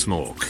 smoke.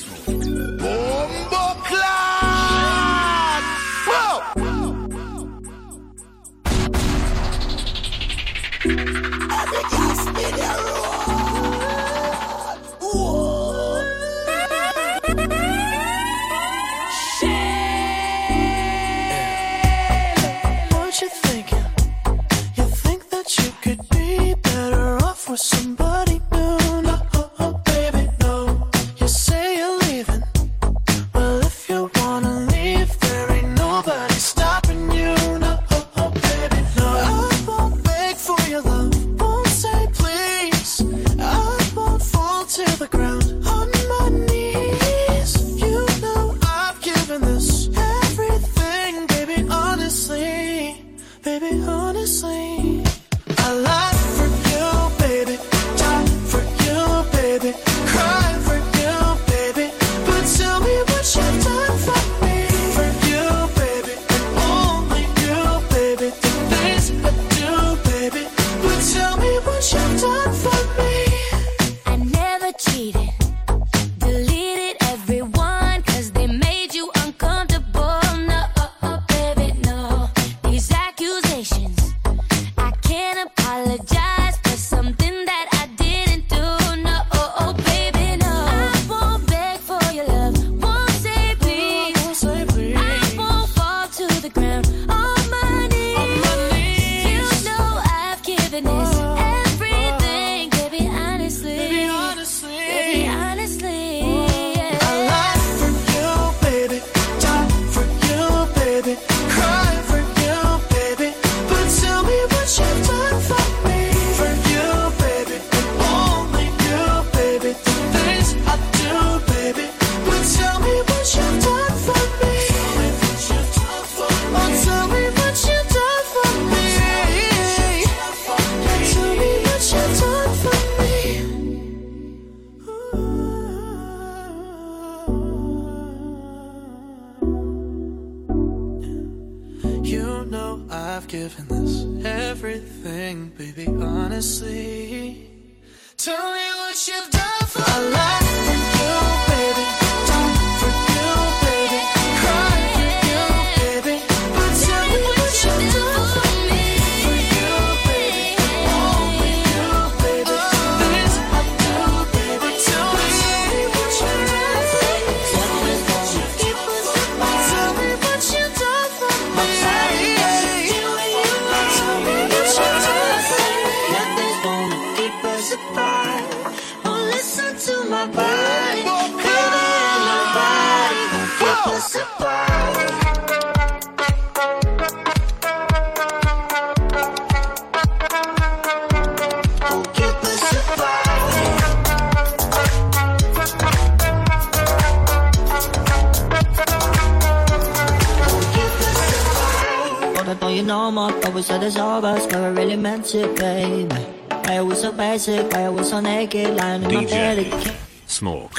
so naked, lying again. Smoke.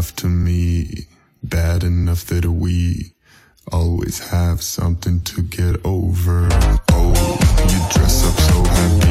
enough to me, bad enough that we always have something to get over. Oh, you dress up so happy.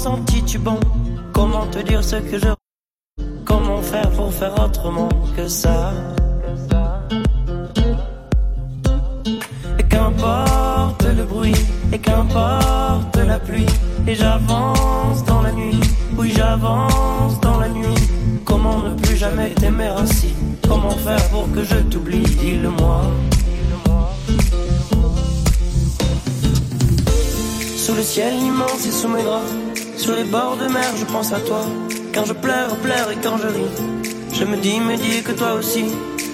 senti tu bon? Comment te dire ce que je... Comment faire pour faire autrement que ça? Et qu'importe le bruit, et qu'importe la pluie, et j'avance dans la nuit, oui j'avance dans la nuit. Comment ne plus jamais t'aimer ainsi? Comment faire pour que je t'oublie? Dis-le-moi. Sous le ciel immense et sous mes draps sur les bords de mer, je pense à toi. Quand je pleure, pleure et quand je ris. Je me dis, me dis que toi aussi.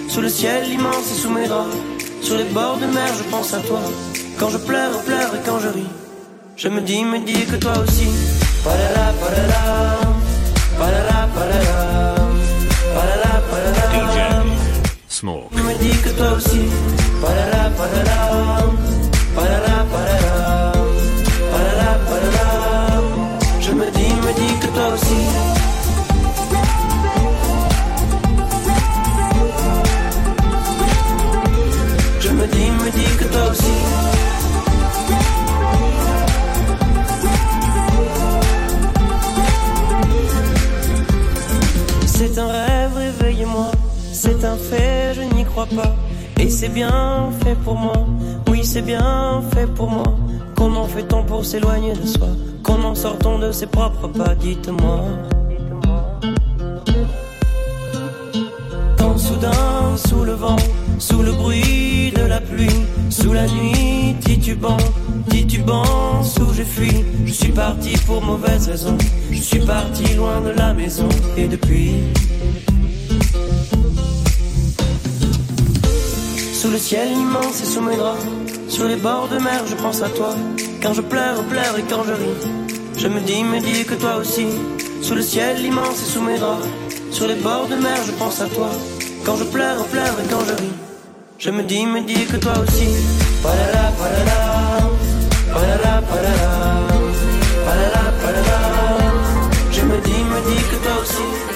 Sous le ciel immense et sous mes draps. Sur les bords de mer, je pense à toi. Quand je pleure, pleure et quand je ris. Je me dis, me dis que toi aussi. Parala, parala. Parala, parala. Parala, parala. Smoke. Me dis que toi aussi. Parala, parala. Et c'est bien fait pour moi, oui c'est bien fait pour moi. Comment fait-on pour s'éloigner de soi? Comment sort-on de ses propres pas? Dites-moi. Quand soudain, sous le vent, sous le bruit de la pluie, sous la nuit titubant, titubant, sous je fuis, je suis parti pour mauvaise raison, je suis parti loin de la maison. Et depuis. Sous le ciel immense et sous mes draps, sur les bords de mer, je pense à toi. Quand je pleure, pleure et quand je ris, je me dis, me dis que toi aussi. Sous le ciel immense et sous mes draps, sur les bords de mer, je pense à toi. Quand je pleure, pleure et quand je ris, je me dis, me dis que toi aussi. Palala, palala, palala, palala. Je me dis, me dis que toi aussi.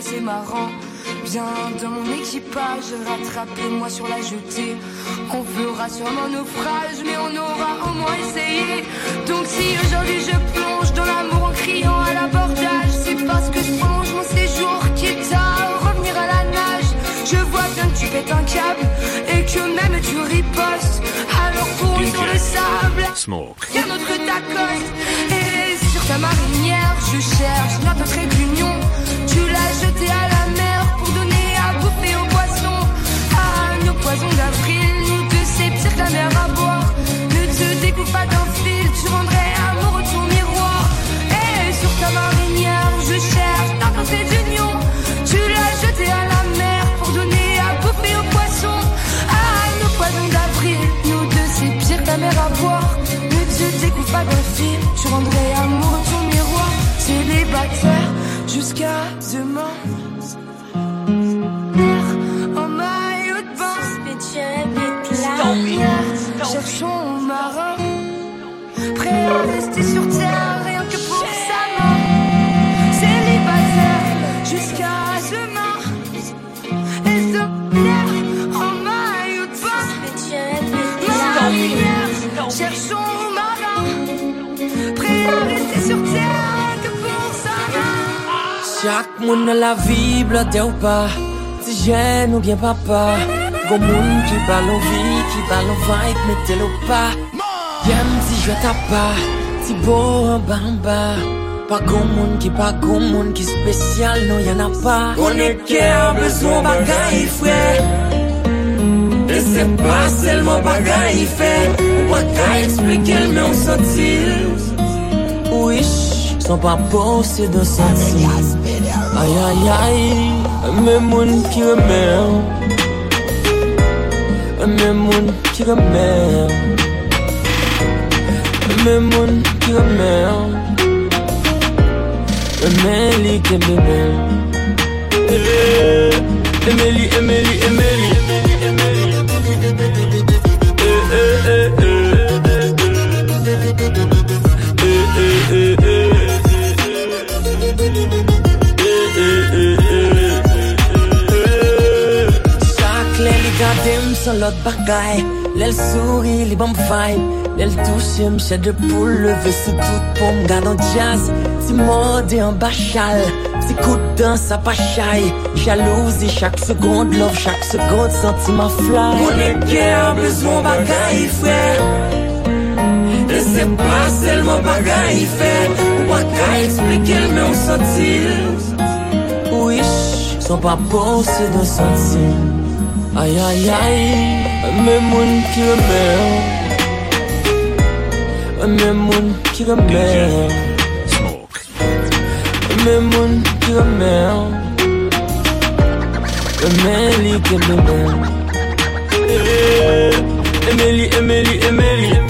Assez marrant. Viens dans mon équipage, rattrapez-moi sur la jetée. On fera sûrement naufrage, mais on aura au moins essayé. Donc si aujourd'hui je plonge dans l'amour en criant à l'abordage, c'est parce que je prolonge mon séjour, quitte à revenir à la nage. Je vois bien que tu pètes un câble et que même tu ripostes. Alors cours sur le sable. Smoke. Y'a notre t'accoste Et sur ta marinière je cherche notre Tu jeté à la mer pour donner à bouffer aux poissons. À nos poisons d'avril Nous deux c'est pire que mer à boire. Ne te découpe pas d'un fil Tu rendrais amoureux ton miroir. Et sur ta marinière je cherche notre trait d'union. Tu l'as jeté à la mer pour donner à bouffer aux poissons. À nos poisons d'avril Nous deux c'est pire que mer à boire. Ne te découpe pas d'un fil Tu rendrais amoureux ton miroir. Célibataire jusqu'à demain. En maillot de bain. Cherchons au marin. Prêt à rester sur terre Chak moun nan la vi blote ou pa. Ti jen ou bien papa. Gon moun ki balon vi, ki balon vayt metel ou pa. Yem ti jwe tapa, ti bo an ba an ba. Pa gon moun ki pa gon moun ki spesyal non yon a pa. Konen ke an bezon bagay fwe. E se pa selman bagay fwe. Ou bagay eksplikel men ou sotil. Ou ish Son pa porsi de santi Ayayay Mè moun ki remè Mè moun ki remè Mè moun ki remè Mè li ke bebe Mè li, mè li, mè li lot bagaay leel souris li bam vibe leel touche m'chède pour lever sous toute pomme gagnant jazz. Si mode en bachal si coup de danse à pas jalousie chaque seconde love chaque seconde sentiment fly. On est guère besoin bagaille frère et c'est pas seulement bagaille fait ou bagaille expliquer mais on sentit oui sont pas beaux de sentir ai ai ai em muốn kia mèo em muốn kia mèo em muốn kia mèo Emily kia mèo Emily Emily Emily.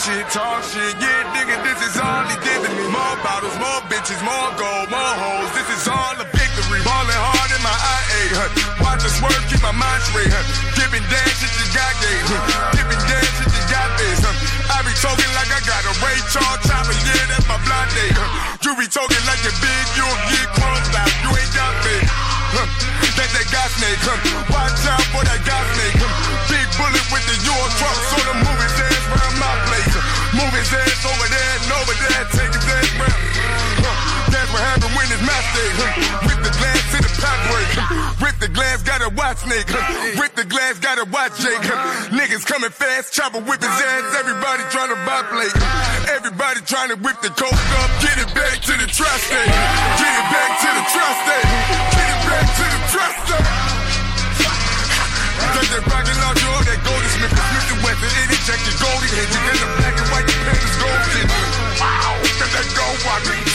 shit, talk shit. Yeah, nigga, this is all he did to me. More bottles, more bitches, more gold, more hoes. This is all a victory. Ballin' hard in my IA, huh? Watch this work, keep my mind straight, huh? Giving dance shit you got gave, huh? Giving damn shit you got this, huh? I be talking like I got a Ray Charles chopper, yeah, that's my blind day, huh? You be talking like you're big, you'll get crumbs out, you ain't got big, huh? That that got snake, huh? Watch out for that got snake, huh? Big bullet with the your truck, so the his ass over there and over there, take his ass round. Huh. That's what happened when his mouth stayed. Huh. With the glass in the pathway. Huh. With the glass, got a watch nigga. Huh. With the glass, got a watch Jake. Huh. Niggas coming fast, chopper whip his ass. Everybody trying to buy plate. Everybody trying to whip the coke up. Get it back to the tri-state. Get it back to the tri-state. quadrant.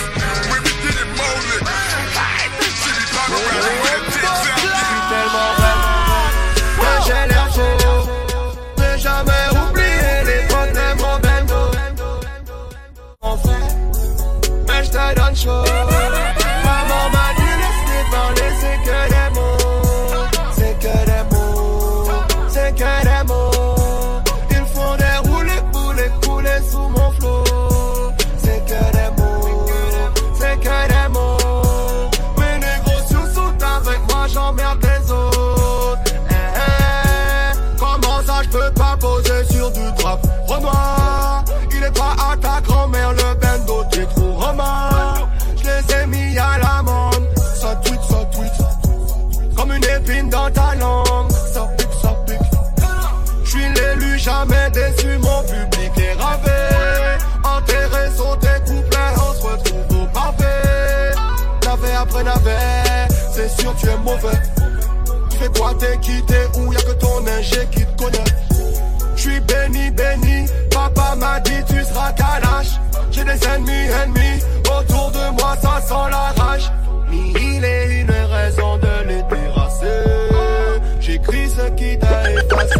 pourra t'équiter ou y'a que ton ingé qui te connaît. J'suis béni, béni, papa m'a dit tu seras calache. J'ai des ennemis, ennemis, autour de moi ça sent la rage. Mais il est une raison de les terrasser. J'écris ce qui t'a effacé.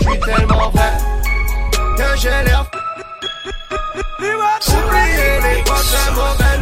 J'suis tellement vrai que j'ai l'air. Oublier les prochains mauvais.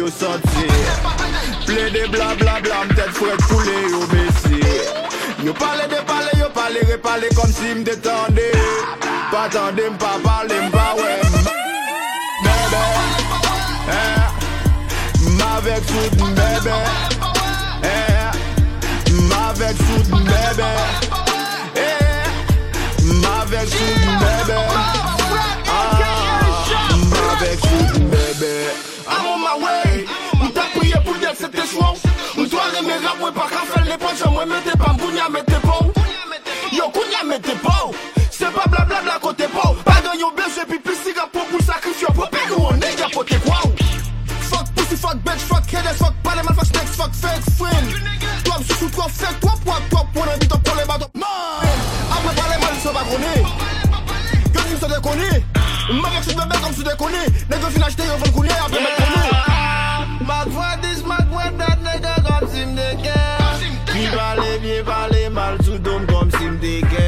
yo senti Ple de blablabla mtet koule yo besi Yo pale yo pale repale kom si mte tende Pa tende mpa pale eh, Ma vek Ma mbebe I'm on my way. pou yel se te chwou Mwen twa reme rap mwen pa ka fel le panjwa mwen mette pa mbounya mette pou Yo kounya mette pou Se pa blablabla kote pou Bagan yo beze pi pisi rap pou pou sakrifyo pou Pek ou ane kapote kwa ou Fuck pussy, fuck bitch, fuck haters, fuck paleman, fuck snakes, fuck fake friend. Twap sou sou twap fake, twap wap twap Mwen an bitop kon le batop Man, apre paleman se bagone Yo dim se dekone Mwen vek se bebe kom se dekone Nek yo fin achete yo ven kounye apre met kounye Mwen pale mal sou dom kom si mdeke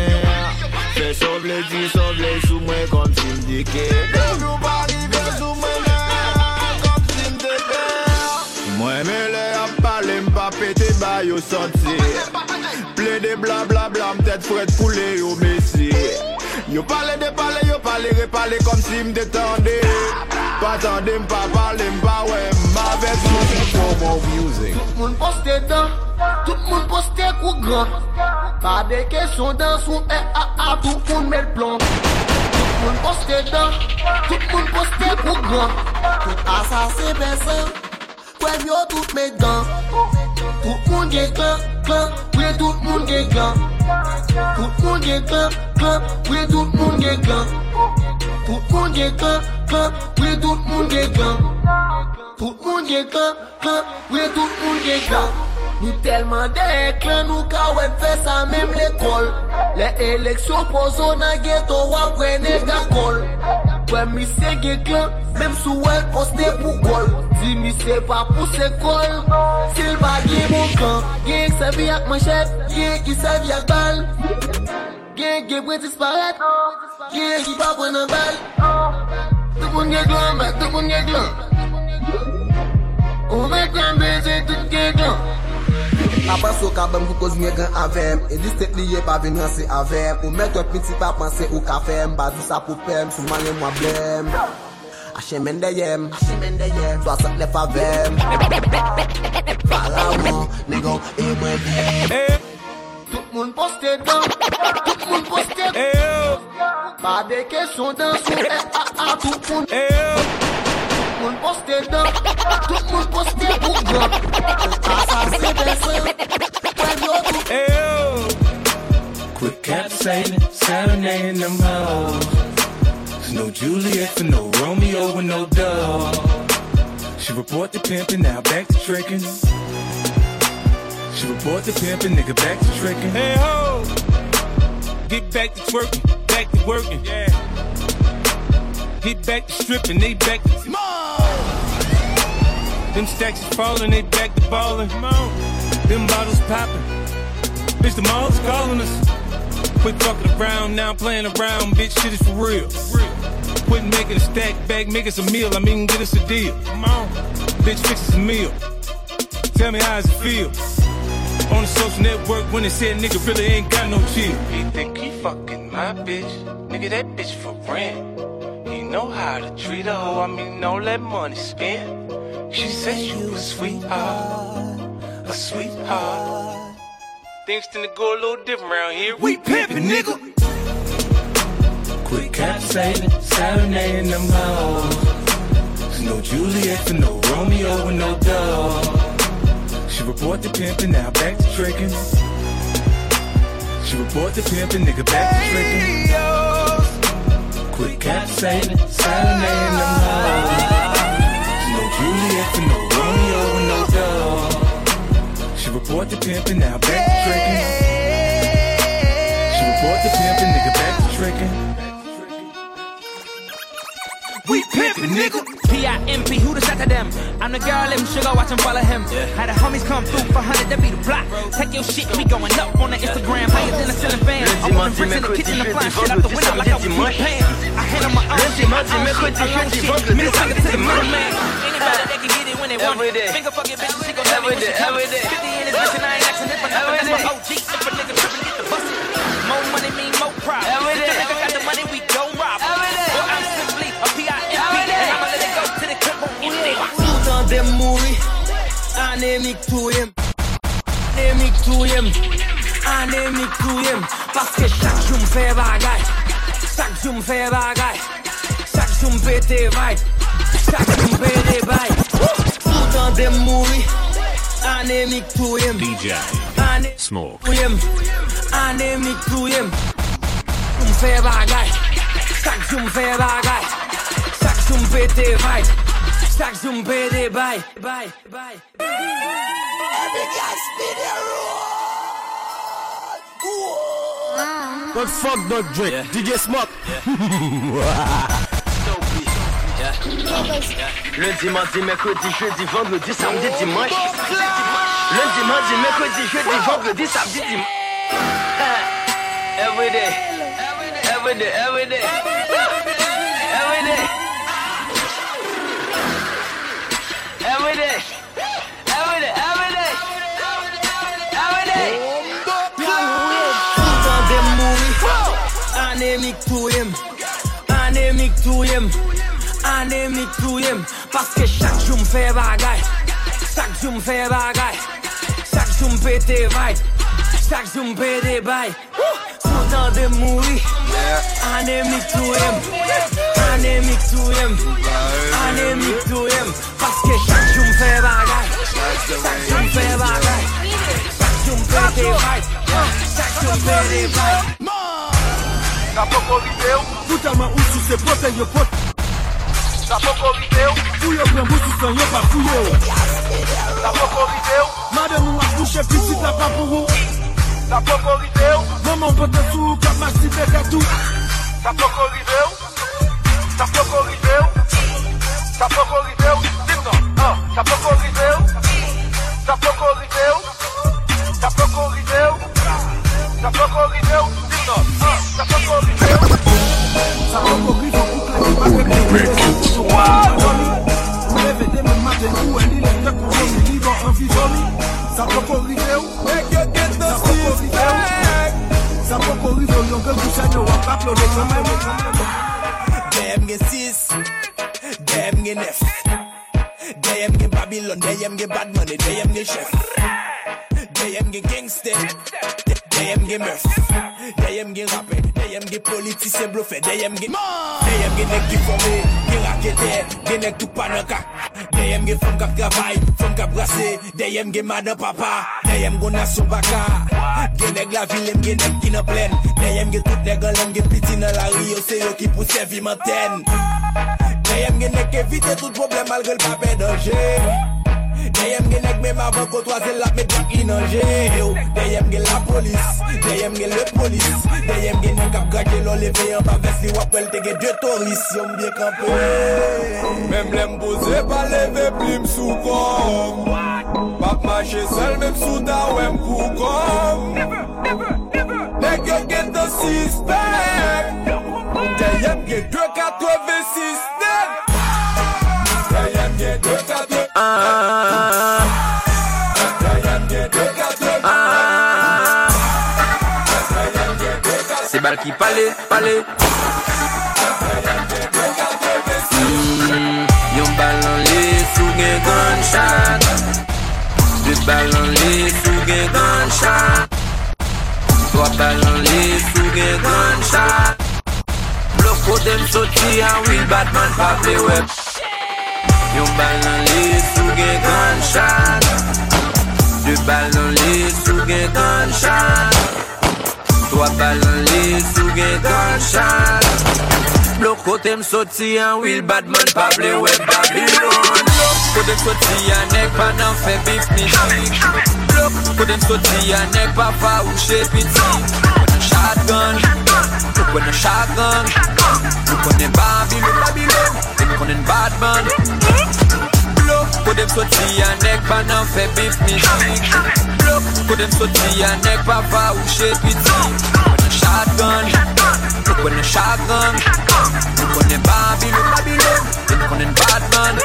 Fè soble di soble sou mwen kom si mdeke Dèm yon pari fè sou mwen kom si mdeke Mwen mè lè ap pale mpa pete ba yo santi Ple de bla bla bla mtèt fred poule yo mesi Yo pale de pale yo pale repale kom si mdetande Patande mpa pale mpa wè mpa vezi more music. Tout moun poste dan, tout moun poste kou gran. Pa de kesyon dan sou e a a tout moun mel plan. Tout moun poste dan, tout moun poste kou gran. Tout asase besan, kwen yo tout me dan. Tout moun gen klan, klan, kwen tout moun gen klan. Tout moun gen klan, klan, kwen tout moun gen klan. Tout moun gen klan, klan, kwen tout moun gen klan. Tout moun gen klan, klan, we tout moun gen klan. Nou telman de klan nou ka wet fè sa mèm l'ekol Le eleksyon pozo nan gen to wap we nega kol Wè mi se gen klan, mèm sou wèl poste pou gol. Di mi se pa pou se kol, sil pa gen moun klan. Gen se sevi ak manchet, gen ki sevi ak bal. Gen gen bre disparet, gen ki pa pre nan bal. Tout moun gen klan, tout moun gen klan. Ou mè kwen beze tout gen gen Apan so ka bèm kou koz nye gen avem E di stek liye pa ven yansi avem Ou mè tòt piti pa panse ou ka fèm Bazou sa pou pèm, souman lè mwa blem Ache men deyèm, swa sot le favem Fara wou, negò, e mwen vèm Tout moun poste dan, tout moun poste dan Pa de kesyon dan sou, e eh, a ah, a ah, tout moun moun poste dan, tout moun poste pou gran Asa se besan, kwen yo tout Quit capsating, serenading them hoes. There's no Juliet for no Romeo and no dove. She report the pimpin', now back to trickin'. She report the pimpin', nigga back to trickin'. Hey ho! Get back to twerking, back to working. Yeah. Get back to stripping, they back to. Come Them stacks is falling, they back to ballin'. Come on. Them bottles poppin'. Bitch, the mall's calling us. Quit fucking around, now I'm playing around. Bitch, shit is for real. Quit making a stack back, make us a meal. I mean, get us a deal. Come on. Bitch, fix us a meal. Tell me how it feel? On the social network when they said nigga really ain't got no chill. He think he fucking my bitch. Nigga, that bitch for rent. Know how to treat a hoe. I mean, no let money spend. She said you uh, a sweetheart, uh. a sweetheart. Things tend to go a little different around here. We pimpin', nigga. Quick Quit capsizing, serenading them hoes. No Juliet for no Romeo and no dog. She report the pimpin', now back to trickin'. She report the pimpin', nigga back to trickin'. Quit capsizing, serenading them hoes. No Juliet for no Romeo and no dog. She report the pimpin', now back to trickin'. She report the pimpin', nigga back to trickin'. We pimpin', nigga. P-I-M-P, who the shot to them? I'm the girl, them sugar, watch 'em follow him. Had the homies come through for 100, that be the block. Take your shit, we going up on the Instagram, higher than a ceiling fan. I'm moving bricks in the kitchen and flying shit out the window like I was Peter Pan. I handle my own shit, my own shit, alone shit. Minutes to the middleman. Anybody that can get it when they want it. Finger fucking bitch, she gon' tell me when she coming. 50 in this bitch and I ain't asking if I never, that's my OG. If a nigga trippin', get the bustin'. More money mean more pride. If the Dem mouri, anemik touyem Anemik touyem anemik touyem Paske chak jou m fè bagay Chak jou m fè bagay Chak jou m pète vay Chak jou m pete vay Poutan dem mouri, anemik touyem m DJ, Smoke. Anemik touyem Jou M fè bagay Chak jou m fè bagay Chak jou m pète vay Chak jou m pète bay Bay, bay Every guy spin But fuck not drink. DJ Smoke. Lundi, mardi, mercredi, jeudi, vendredi, samedi, dimanche. Lundi, mardi, mercredi, jeudi, vendredi, samedi, dimanche. Every day. Every day, every day. Every Every day. Every day, every day. Every day. Tout an dem mouri Anemik touyem Anemik touyem Anemik touyem Paske chak jou m fè bagay Chak jou m fè bagay Chak jou m pète vay Chak jou m pète bay tan de moui Anemik tou em Anemik tou em Anemik tou em Paske chak chou mfe bagay. Chak chou mfe bagay. Chak chou mfe te vay Chak chou mfe te vay Sa poko vide ou Fouta man ou sou se pote yo pote Sa poko vide ou Fou yo pren bousou san yo pa fou yo Sa poko vide ou Made nou akouche pisit la pa pou ou Sa poko rive ou Maman pote sou kap masive katou. Sa poko rive ou Sa poko rive ou Sa poko rive ou Dim non ah, Sa poko rive ou Sa poko rive ou Sa poko rive ou Sa poko rive ou Dim non ah, Sa poko rive ou Sa poko rive ou pou klaki pa kek nou an pa plode Koman mwen. Koman mwen Deyem gen 6 Deyem gen 9 Deyem gen Babylon Deyem gen bad money Deyem gen chef. Deyem gen gangster Deyem gen meuf. Deyem gen rappe Deyem gen politise blofe Deyem gen Deyem gen ek ki fome Gen rakete Gen ek tou panaka. Deyem gen fom kap travay, fom kap brase Deyem gen madan papa, deyem gen nasyon baka. Gen neg la vil, em gen neg ki nan plen. Deyem gen tout neg an lem, gen piti nan la riyo Se yo ki pou se manten. Deyem gen neg evite tout problem Malgre l pape doje Deyem gen ek men avan koto azel ap me drak inanje Deyem gen la polis, deyem gen le polis. Deyem gen ek ap gaje lo leve yon pa ves li wapwel te gen de toris. Yon mbyek kampe. Mem lem boze pa leve plim sou kom. Pap mache sel mem sou da wem kou kom. Neke gen de sistem Deyem gen 286 ki pale, pale. Hmm, yon bal an li sou gen gunshot De bal an li sou gen gunshot Dwa bal an li sou gen gunshot Blok kote m soti an ah wil batman pa ple web. Yon bal an li sou gen gunshot De bal an li sou gen gunshot Dwa balan li sou gen dan chal. Blok kote m soti an wil badman Pable we Babylon. Blok kote m soti an ek pa nan fe bif mitik Blok kote m soti an ek pa pa ouche piti. Shotgun. Nou konen shotgun. Nou konen Babylon. Babylon Nou konen badman Kodem soti anek pa nan fe bif midi Blok, kodem soti anek pa va ou che piti. Nou konen shotgun, nou konen shotgun Nou konen babi, nou babi nou, nou konen batman.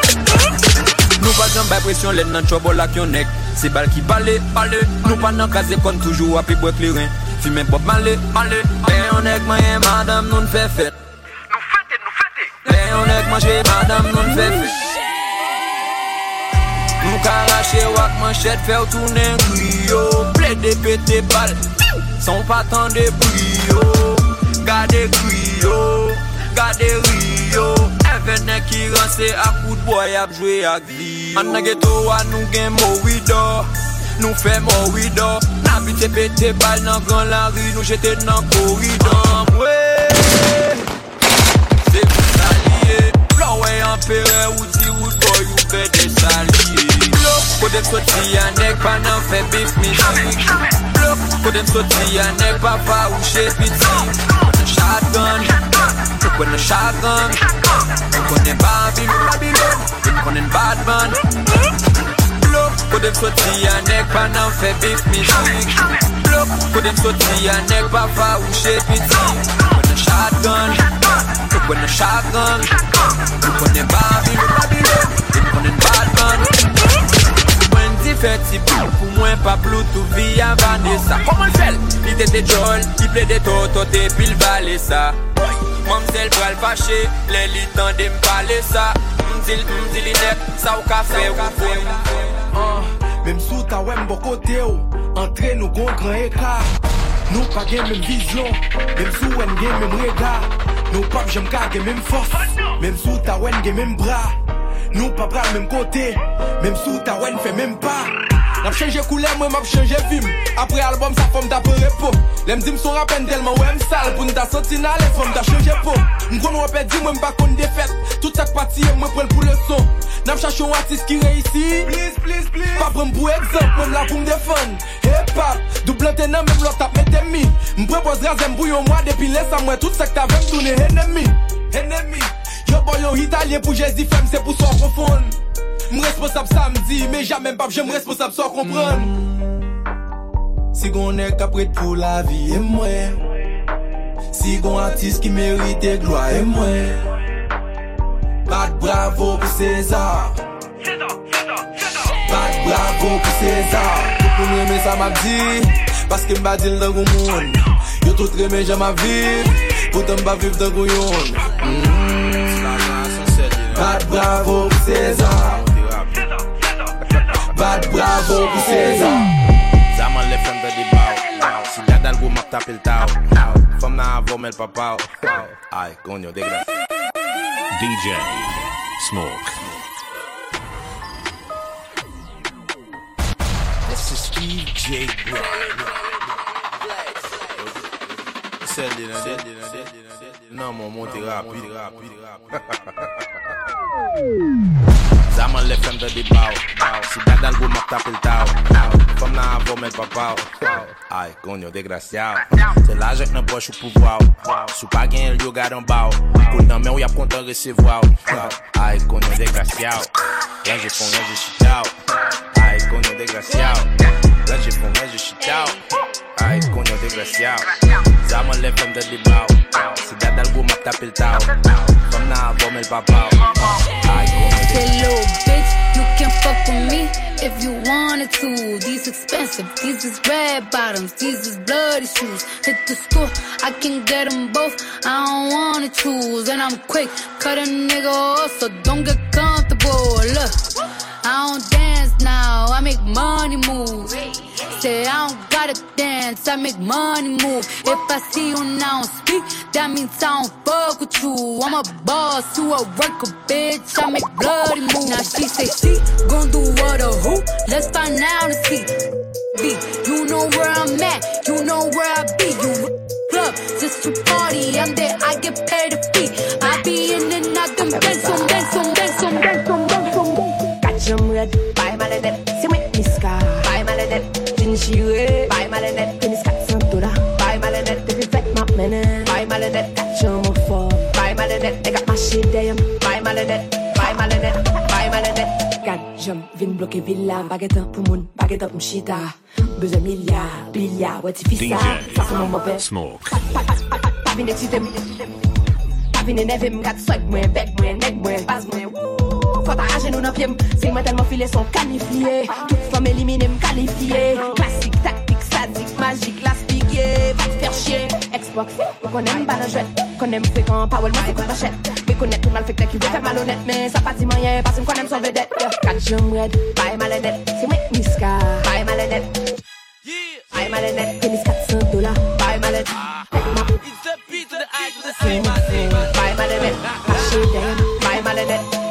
Nou pa jan bay presyon lè nan chobo lak yon ek Se bal ki bale, bale Nou pa nan kaze kon toujou api bwek liren Fime bop male, male. Lè yon ek mayen madame nou n'fe fet. Nou fete, nou fete. Lè yon ek manje madame nou n'fe fet. Nou ka rache wak manchet fè ou tounen kriyo. Ple de pete bal, son patan de brio Gade kriyo, gade riyo. Evene ki ranse akout boy ap jwe ak viyo. An nan geto an nou gen mowido Nou fè mowido Nan bite pete bal nan gran lari nou jete nan koridan Mwe, se pou salye Flowe an pere ou di ou boy ou fè de salye Blok Kodem soti an nek pa nan fe bif mi Blok Kodem soti an nek pa fa ou she piti Shotgun. Look when a shotgun. Dem konen Babylon, Babylon Dem konen Batman. Blok Kodem soti an nek pa nan fe bif mi Blok Kodem soti an nek pa fa ou she piti When a shotgun. Look when a shotgun. Dem konen Babylon, Babylon Dem konen Batman. Mwen fè ti pou pou mwen pa ploutou vi a Vanessa. Koman fèl? Li te te jol, li ple de toto te pil vale sa. Mamsel pral fache, le li tan de m'pale sa. Mdil, mdil inet, sa ou ka fè ou fè uh, Mem sou ta wè bo kote ou, antre nou gon gran ekra Nou pa gen menm vizyon, menm sou wen gen menm rega. Nou pap jem ka gen menm fos, oh, menm sou ta wen gen menm bra. Nou pa pral menm kote Menm sou ta wè n fè menm pa N ap chanje koule mwen, m ap chanje vim Apre albom sa fòm da pè repo Lem di m sou rapen delman wè m sal Poun da soti nan lè fòm da chanje po M kon wè pè di mwen m bakon defet Tout ak pati yè mwen pren pou le son N ap chache yon atis ki reisi Pa prem pou ekzamp, mwen la pou m defon Hip-hop, doublante nan mèm lò tap mè temi M prepoz razem bou yon mwa Depi lè sa mwen tout sek ta vèm toune enemi Enemi Yo boy yon italien pou jesi fem se pou so konfon M responsab samdi, me jamen pap jem responsab so kompran Si gon nek apret pou la vi e mwen Si gon artist ki merite gloa e mwen Bat bravo pou César. Bat bravo pou César. Pou mwen me sa map di Paske mba dil dan goun moun Yo tout reme jem aviv Poutan mba viv dan goun yon Mmm Bad bravo pou César. Bad bravo pou César. Zaman le fem de di baw Si la dal go map tapil taw Fem nan avon el papaw Ay, konyo, degra DJ Smoke. This is DJ Bro sell you know that. No more monte rapide, rapide, rapide. Zaman left. Si dadan go map tap el tau, Fom nan avon men papaw. Ay, konyo degrasyal. Se la jek nan poch ou pouvaw. Sou pa gen el yo gadan baw. Kon nan men ou yap kontan resevaw. Ay, konyo degrasyal. Lan je fon, lan chitaw. Ay, konyo fon, chitaw. Zaman le fem de di baw Si la dal go map tapil taw Fem nan avon el papaw Say, little bitch, you can fuck with me. if you wanted to. These expensive, these is red bottoms, these is bloody shoes. Hit the school, I can get them both. I don't wanna choose, and I'm quick, cut a nigga off, so don't get comfortable. Look, I don't dance now, I make money move. Say I don't gotta dance, I make money move. If I see you now speak, that means I don't fuck with you. I'm a boss, you a worker, bitch. I make bloody move. Now she say she gon' do what or who? Let's find out and see. You know where I'm at, you know where I be. You club just to party, I'm there, I get paid a fee. I be in and out them dance, dance, dance, dance, dance, some dance. Catch 'em red, bye my c'est see Niska, bye maledette, jire Bay malenet tenis 400 dola Bay malenet te pi vet map mene Bay malenet kat chan mou fo Bay malenet te kat mache deyem Bay malenet, bay malenet, bay malenet Gad jom vin bloke villa Bagetan pou moun, bagetan pou mchita Beze milyar, bilyar, wè ti fisa Sa se moun mou pe Pa vin eksite mou Pa vin eneve mou kat swek mwen, bek mwen, nek mwen, baz mwen Wou papa j'ai nous neuvième C'est moi tellement filé sont qualifiés Toute femme éliminée me qualifier Classique, tactique, sadique, magique, la spiguée Va te faire chier. Xbox, on qu'on aime pas la jouette Qu'on aime fréquent, pas ou le moins qu'on achète Mais qu'on aime tout mal fait que qui veut faire malhonnête Mais ça pas si moyen parce qu'on aime son vedette. Quand je m'aide, pas et malhonnête C'est moi Niska, pas et malhonnête Pas et malhonnête, tennis 400 dollars Pas et malhonnête C'est moi, c'est moi Pas malhonnête, pas chez malhonnête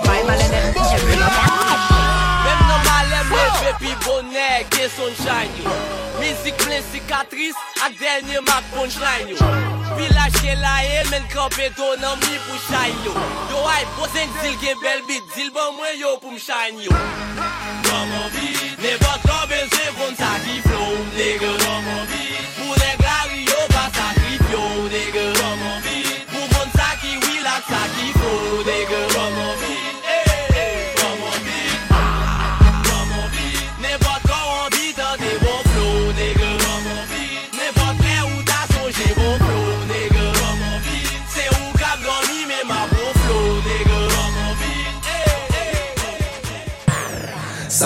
pi bonè gen sunshine yo Mizik plen sikatris ak denye mak punchline yo Vilaj gen la el men kampe do nan mi pou shine yo Yo ay bozen dil gen bel bit, dil ban mwen yo pou m shine yo Nan man vi, ne bak nan bezè kon sa ki flow, nege nan bit, pou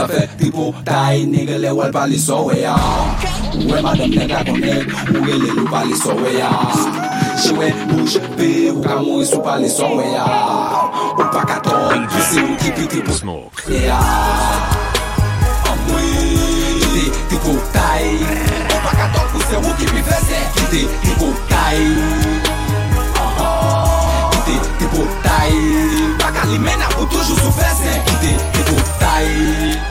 sa fe Pipo tay nige le wal pali so we ya Ouwe madam nega konen Ouwe le lou pali so we ya Chewe bouj pe Ou ka mou sou pali so we ya Ou pa katon Se ou ki pi tipo Smoke Ya Amwe Kite tipo tay Ou pa katon pou se ou ki pi fese. Kite tipo tay Kite tipo tay Baka li mena ou toujou sou fese. Kite tipo tay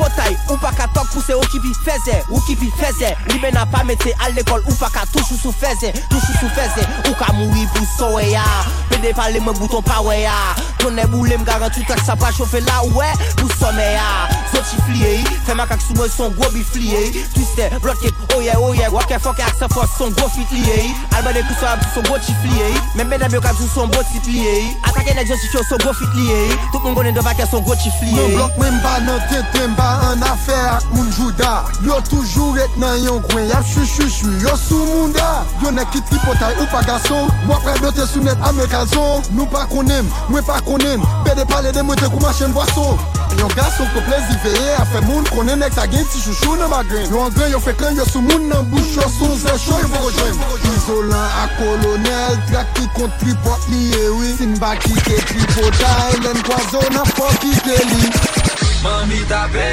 potay Ou pa ka tok pou se ou ki pi feze Ou ki pi feze Li men a pa mette al lekol Ou pa ka toujou sou feze Toujou sou feze Ou ka moui pou sowe ya. Pede pale mwen bouton pa we ya. Kone boule m garanti tak sa pa chofe la we Pou some ya. Zoti fliye yi Fema kak sou mwen son gwo bi fliye yi Twiste, blokke, oye oh, oye oh, Wake fokke ak se fos son gwo fit liye yi Alba de kousa ap sou son gwo chif fliye yi Men men yo kap sou son gwo tip liye yi Atake nek josifyo son gwo fit liye yi Tout mwen gwen endo vake son gwo chif liye yi blok men ba nan tete mba. an afe ak moun jouda Yo toujou et nan yon kwen Yap chou chou chou yo sou moun da Yo ne ki tripotay ou pa gason Mwa pre blote sou net ame kalzon Nou pa konem, mwen pa konem Pede pale de mwen te kou machen boason Yon gason ko plezi veye A fe moun konen ek sa gen ti chouchou nan magren Yo an gren yo fe klen yo sou moun nan bouch Yo sou zè chou yo vore jwen Isolan ak kolonel Trak ki kont tripot liye wi Sin baki ke tripotay Len kwa zon a fok ki ke li. Mami tape,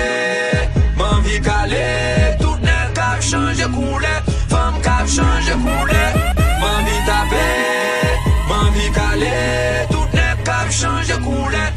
mami kale Tout nen kap chanje koule Fem kap chanje koule. Mami tape, mami kale Tout nen kap chanje koule.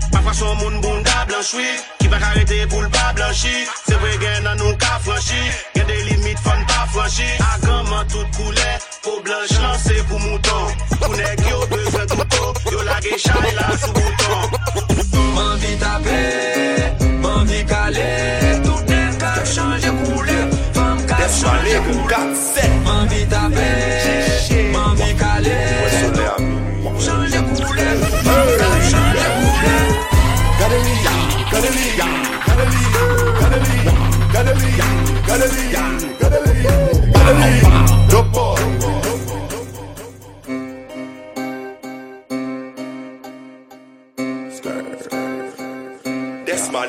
Pafwa son moun bunda blanchwi Ki pa karete pou l'pa blanchi. Se vwe gen nan nou ka franchi Gen de limit fan pa franchi A gaman tout koule Po blanch lan se pou mouton. Koune ki yo bezwen touto Yo lage chay la sou bouton. Man vi tape Man vi kale Tout nen kap chanje koule Fem kap chanje koule Man vi tape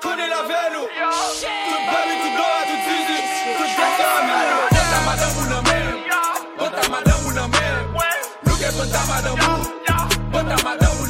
Tourne la velo Tout bali, tout doa, tout zizi Tout gata a melo Bota madame ou nan men Bota madame ou nan men Louke bota madame ou Bota madame ou nan men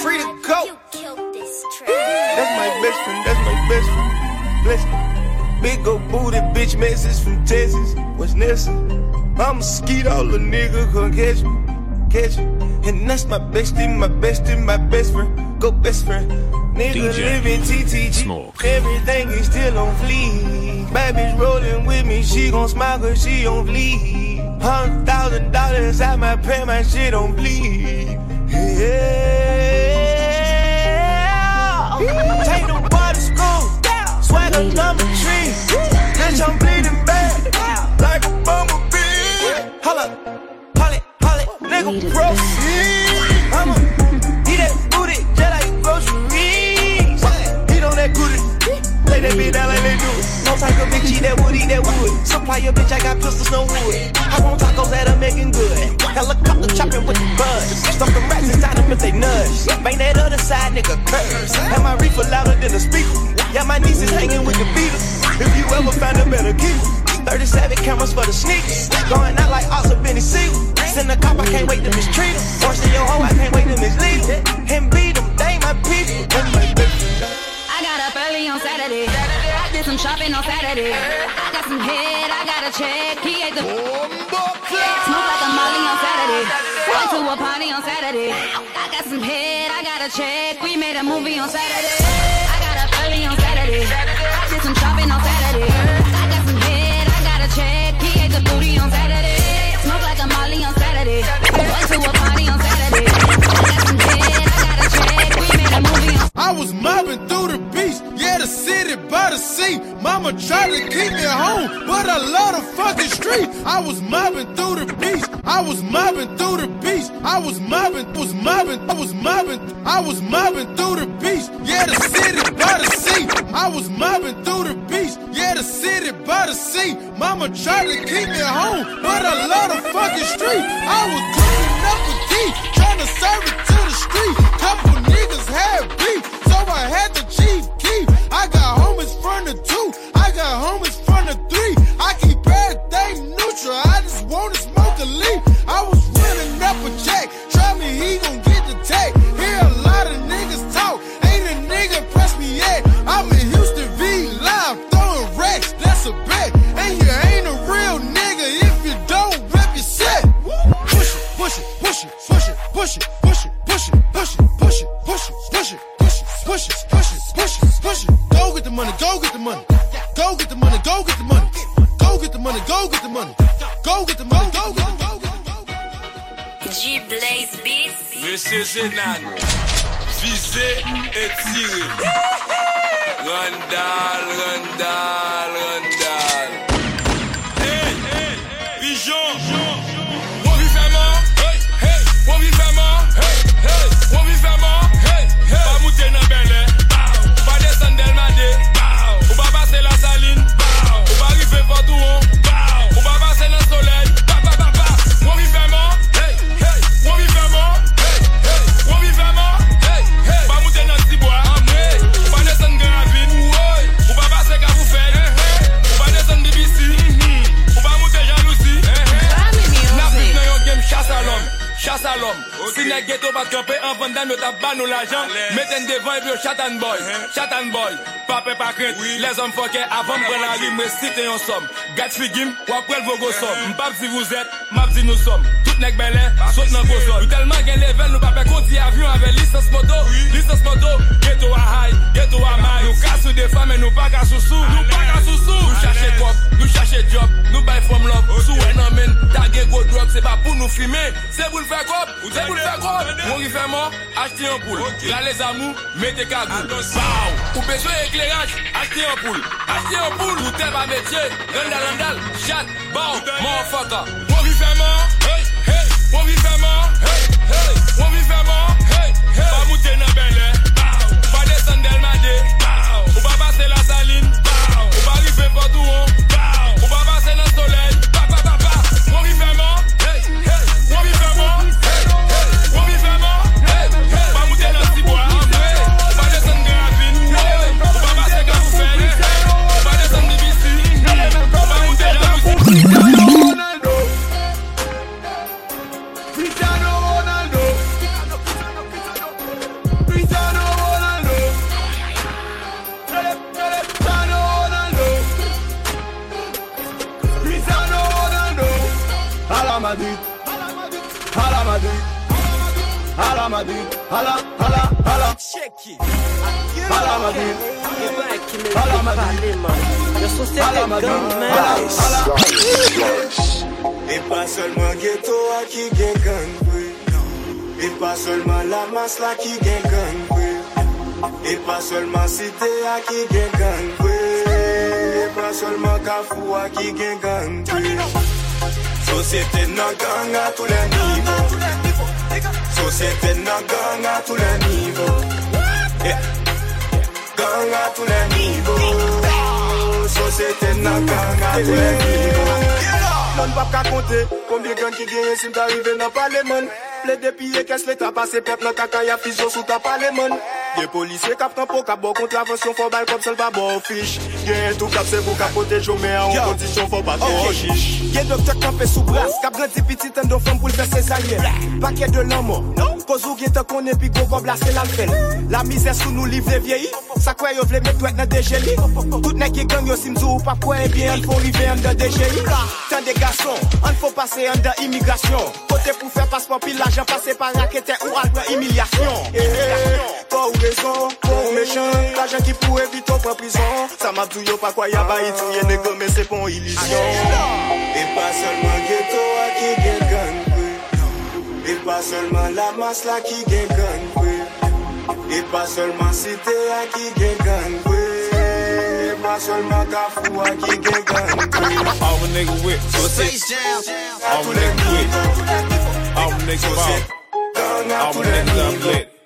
Free to go. That's my best friend. That's my best friend. Bless. Big old booty bitch message from Texas. What's next? I'm a skeet all the nigga come catch me, catch me. And that's my bestie, my bestie, my best friend. Go best friend. Nigga DJ living TTG. Smoke. Everything is still on fleek. Baby's rolling with me, she gon' smile cause she on fleek. Hundred thousand dollars out my pay, my shit on bleed. Yeah. A number three. Bitch, I'm bleeding bad. Like a bumblebee. Holla, holly, holly, nigga, proceed. I'ma eat that booty just like groceries. Eat on that goodie. Lay that bitch down like they do. No type of bitch eat that wood, eat that wood. Supply your bitch, I got pistols, no wood. I want tacos that are making good. Helicopter chopping with the buzz. Stuff the rats inside them if they nudge. Bang that other side, nigga, curse. Have my reefer louder than a speaker. Yeah, my niece is hanging with the Beatles. If you ever find a better keeper. 37 cameras for the sneakers. Going out like Ox Benny Siegel. Send a cop, I can't wait to mistreat him. Force your hoe, I can't wait to mislead him. And beat him, they my people. That's my bitch. I got up early on Saturday. I did some shopping on Saturday. I got some head, I got a check. He ate the smoke like a Molly on Saturday. Went to a party on Saturday. I got some head, I got a check. We made a movie on Saturday. I was mobbing through the beach, yeah, the city by the sea. Mama tried to keep me home, but I love the fucking street. I was mobbing through the beach, I was mobbing through the beach, I was mobbing, was mobbing, I was mobbing, I was mobbing through the beach, yeah, the city by the sea. I was mobbing through the yeah, the city by the sea. Mama tried to keep me home, but I love the fucking street. I was cleaning up a key, trying to serve it to the street. Couple niggas had beef, so I had the chief key. I got homies from the two, I got homies from the three. I keep everything neutral, I just wanna smoke a leaf. I was running up a check, try me, he gon' get the tag. Push it, push it, push it, push it, push it, push it, push it, push it, push it, push it, push it, push it, push it, push it, money, go get the money. Go get the money, go get the money. Go get the money, go get the money. Go get the money, go get the money. G Blaze Beats. Monsieur Zenan, visé et tiré. Randall, Randall, Randall. Hey, hey, pigeon. On Nèg ghetto pas camper en vendant nous t'a ban nous l'argent. Mettez devant et puis chatan boy, chatan boy. Pape pas crainte, les hommes fuckés avant de prendre la rime, restez en somme. Gat figim, ou après le vogo somme. M'pap si vous êtes, m'ap si nous sommes. nek belen, sot nan gozo Nou telman gen level nou pa pe konti avyon ave lisans moto Lisans moto, geto a hay, geto a may Nou ka sou defa men nou pa ka sou sou Nou pa ka sou sou Nou chache kop, nou chache job, nou bay from love. Sou wè nan men, tagye go drop Se pa pou nou filme, se pou l'fè kop Se pou l'fè kop, moun ki fè mor, achete yon poule. Rale zamou, mette kagou Baou, ou bezwe ekleraj, achete yon poule. Achete yon poule, nou te pa metye Rendal rendal, chat, baou, mou foka Mourir fait Madrid. A la, a la, a la. A la Madrid. A la Madrid. A la, a la. Et pas seulement ghetto à qui gagne gang Et pas seulement la masse là qui gagne gang Et pas seulement cité à qui gagne gang Et pas seulement Kafou à qui gagne gang Société nan gang à tous les niveaux Tou se ten nan gang a tou le nivou Gang a tou le nivou Tou se ten nan gang a tou le nivou Nan pap ka konte, konbye gang ki genye sim ta rive nan paleman Ple depiye kes le tabase pep nan kaka ya fizyon sou ta paleman Ge polisye kap tan po kap bo kontravensyon fo bal kop sel pa bo fish Gen tou kap se pou kap pote jo me an kondisyon fo pa trop chiche. Gen doktor kampe sou bras Kap grandi pitit an do fam pou l'fè sezaryen Pakè de l'anmo Kozou gen te konen pi go gob la se lan fel La mizè sou nou livre vieyi Sa kwe yo vle met wèk nan dejeli Tout nek ye gang yo simzou ou pa kwe bien An fò rive an de DGI Tan de gason, an fò pase an de imigrasyon Kote pou fè pasport pi l'ajan pase par rakete ou alpe imilyasyon ou pour Pou mechan, kajan ki pou eviton pran plizan Sa mabdou yo pa kwa ya ba itou Ye negre men E a kwe ah, la mas la ki gen gan kwe E pa solman site a ki gen gan kwe E pa solman kafou All the all the All the all the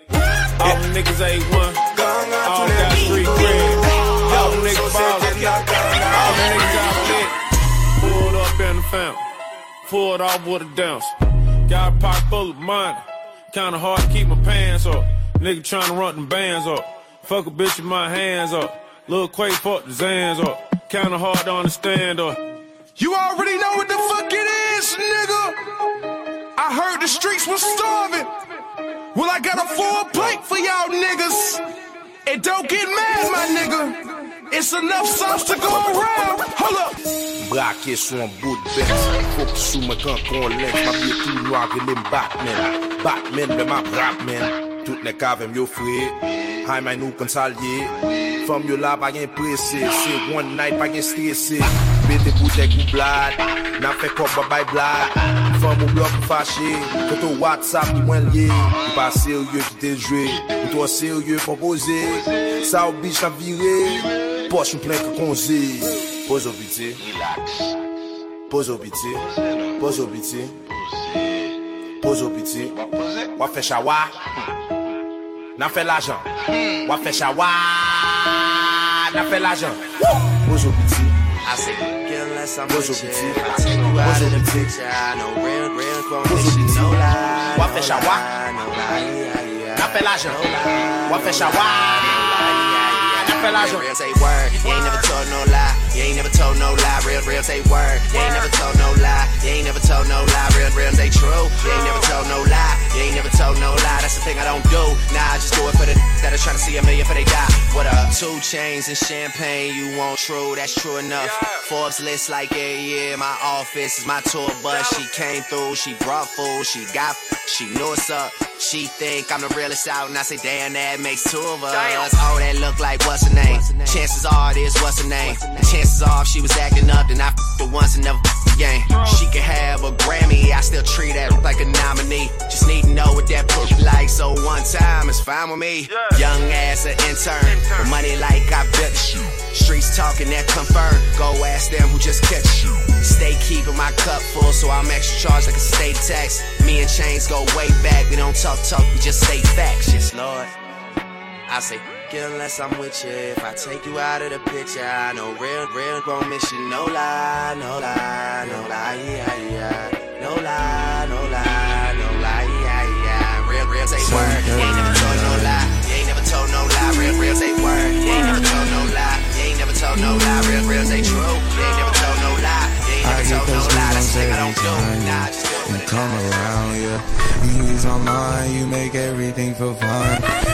All the niggas A1. All got street cred. All the niggas ballin'. All the niggas out lit. Pulled up in the fountain. Pulled off with a dance. Got a pocket full of money. Kinda hard to keep my pants up. Nigga tryna run them bands up. Fuck a bitch with my hands up. Lil Quake fuck the Zans up. Kinda hard to understand up. You already know what the fuck it is, nigga. I heard the streets was starving. Well, I got a full plate for y'all niggas. And don't get mad, my nigga. It's enough sauce to go around. Hold up. Braqué sur un bout de bête Faut que sous Ma les Batman Batman, le ma rap man Tout ne kavem yo fwe Hay may nou kon salye Fom yo la bagen prese, se one night bagen strese Bete boutek ou blad, nan fe kop babay blad Fom ou blok ou fache, koto WhatsApp ki mwen liye Ou pa serye ki te jwe, ou to serye propose Sa ou bish nan vire, poch ou plen ke konze Pozo biti, pozo biti, pozo biti Ou biti Wap fe shawa Nan fe l'ajan Wap fe shawa Nan fe l'ajan Pose ou biti hmm. I say, get unless I'm Pose with ou you. biti I take you out of the picture. I know real, real Pose ou conviction. biti No lie, Wap no fe shawa lie, no lie, yeah, yeah. Nan fe l'ajan Wap fe shawa Nan fe l'ajan Real say word, you ain't never told no lie. You ain't never told no lie. Real, real say word, you ain't never told no lie. You ain't never told no lie. Real, real say true. You ain't never told no lie. You ain't never told no lie. That's the thing I don't do. Nah, I just do it for the that are trying to see a million for they die. What up? Two chains and champagne, you want true? That's true enough. Forbes list like yeah, yeah. My office is my tour bus. She came through, she brought food, she got, she knew what's up. She think I'm the realest out, and I say, damn, that makes two of us. Oh, that look like what's her name? Chances are it is what's her name. Chances if she was acting up, then I f her once and never f again. She could have a Grammy, I still treat her like a nominee. Just need to know what that put like, so one time is fine with me. Young ass an intern, with money like I built you. Streets talking that confirm. Go ask them who just catch you. Stay keeping my cup full, so I'm extra charged like a state tax. Me and Chainz go way back. We don't talk talk, we just say facts. Yes, Lord. I say, get unless I'm with you. If I take you out of the picture, I know real, real gon' miss you. No lie, no lie, no lie, yeah, yeah. No lie, no lie, no lie, yeah, yeah. Real, real say word. You ain't never told no lie. You ain't never told no lie. Real, real say word. You ain't never told no lie. You ain't never told no lie. Real, real say true. You ain't never told no lie. You ain't I never told no lie. That's the thing I don't do. Nah, just do you come around, yeah. You ease my mind, you make everything feel fine.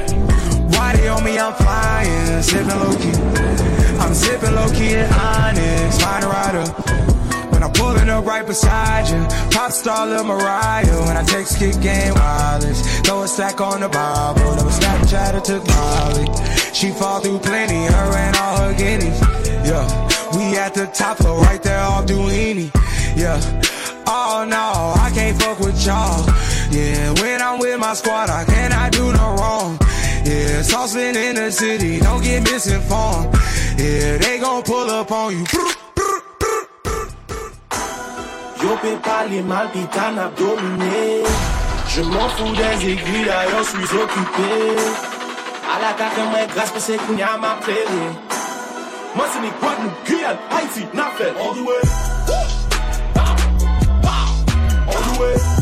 On me? I'm flying, sipping low key. I'm sipping low key and honest, find a rider. When I'm pulling up right beside you, pop star Lil Mariah. When I text kick game wireless, throw a stack on the Bible. Never Snapchat or took Molly. She fall through plenty, her and all her guineas. Yeah, we at the top floor, right there off Dunlavy. Yeah. Oh no, I can't fuck with y'all. Yeah, when I'm with my squad, I cannot do no wrong. Yeah, saucepan in the city, don't get misinformed. Yeah, they gon' pull up on you. Yo peux parler mal pis t'en as Je m'en fous des aiguilles, d'ailleurs suis occupé. À la carte moi grâce pour ces a ma plaie Moi c'est mes Guadeloupe, Guyane, Haïti, Nafel All the way All the way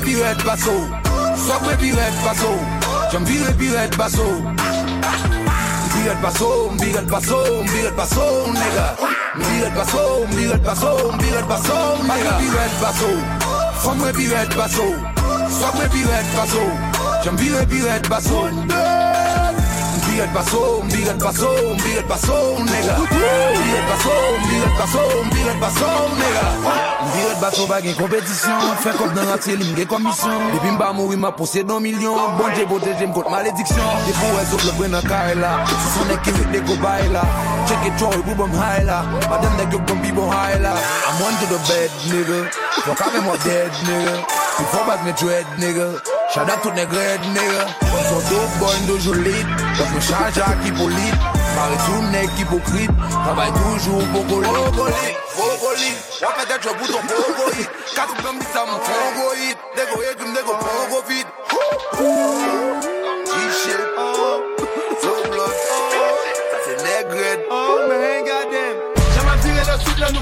Jambire piret baso Sokwe piret baso Jambire piret baso Piret baso, piret baso, piret baso, nigga Piret baso, piret baso, piret baso, nigga Piret baso Fomwe piret baso Sokwe piret baso Jambire piret baso Piret baso, piret baso, piret baso, nigga Mwen bilet baso, mwen bilet baso, mwen bilet baso, nega Mwen bilet baso bagen kompetisyon Fè kop nan atye li mge komisyon Depi mba mou ima posye don milyon Bon dje bote jem kote malediksyon Depo wè zot lò gwen nan kare la Sou son ek kivit de go bay la Cheke tron wè pou bom hay la Madem dek yo bom bi bon hay la I'm on to the bed, nega Fò kave mwa dead, nega Pi fò bag ne dread, nega Chada tout ne gred, nega Mwen son dope boy, ndo jolit Dok mwen chaja ki polit Paris tout le nec hypocrite. Travaille toujours pour coller. Brocoli, brocoli Répète avec le bouton brocoli Quatre comme ça mon frongoïde Dégoyé comme dégo sais pas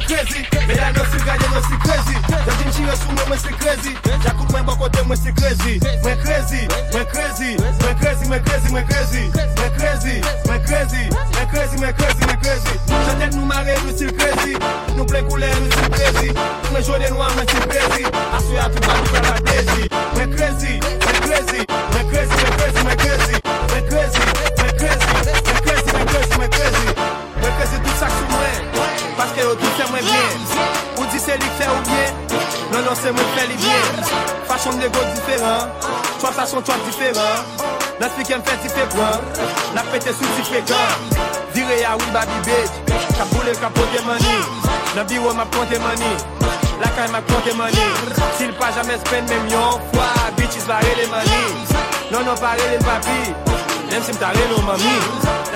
crazy Medan yo si gade yo si crazy Yo di mchire sou mwen mwen si crazy Jakout mwen bakote mwen si crazy Mwen crazy, mwen crazy Mwen crazy, mwen crazy, mwen crazy Mwen crazy, mwen crazy Mwen crazy, mwen crazy, mwen crazy Jodet nou mare yo si crazy Nou ple koule yo si crazy Mwen jode nou an mwen si crazy Asu ya tou bagi kwa la desi Mwen crazy, mwen crazy Mwen crazy, mwen crazy, mwen crazy Mwen crazy, mwen crazy Mwen crazy, mwen crazy, mwen crazy Mwen crazy tout sa ksou mwen Paske yo tou fè mwen bien. Ou di se li fè ou bien Non, non, se mwen fè li bien. Fachon de go diferan Chwa fachon chwa diferan. Nan spiken fè ti fè kwan Nan pète sou ti fè kwan Dire ya ou babi bej Kapoule kapote mani. Nan biwo ma ponte mani Lakay ma ponte mani. Sil pa jamè spèn mèm yon fwa Bichis va rele mani. Non, non, pa rele papi Mèm si mta rele mami.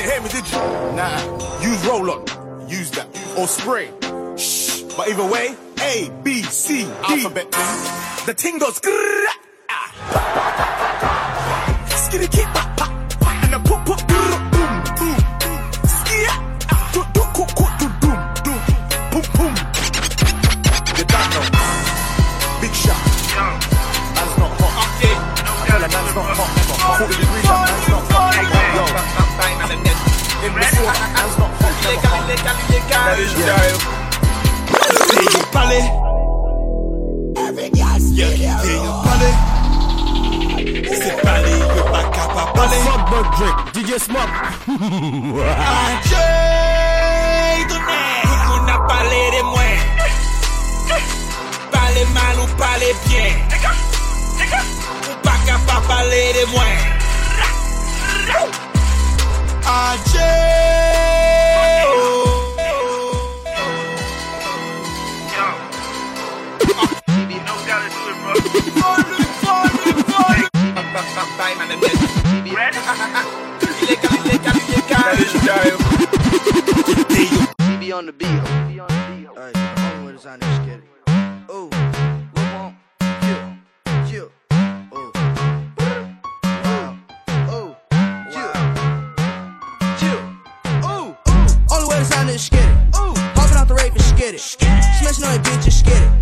didn't hear me, did you? Nah, use roll-on. use that, or spray. Shh, but either way, A, B, C, D. Alphabet. thing. The ting goes. Ah. Skitty keep C'est palais, y'a pas capable. Fuck Bug Drake, DJ Smoke. Adieu, donné. Monde a parlé de moi. Parler mal ou parler bien. Ou pas capable parler de moi. Be on the beat. Alright, hold on, on this skitty. Ooh, what want? Chill, chill. Ooh, wow. Ooh, chill, chill. Ooh, ooh. Only way to sound is skitty. Ooh, hopping out the rave and skitty. Smashing on your bitch and skitty.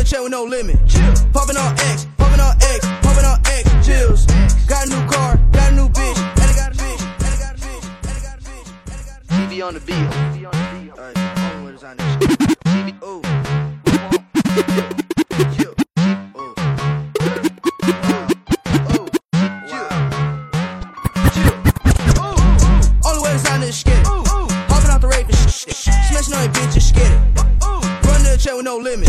Ooh, run to the chair with no limit. Popping on X, popping on X, popping on X. Chills. Got a new car, got a new bitch, and I got a bitch, and I got a bitch, and I got a bitch. Be on the beat. Alright, uh, only way to sound is skitty. Ooh. Only way to sign this skitty. Hopping out the and shit. Smashing on your bitch and skitty. Run to the chair with no limit.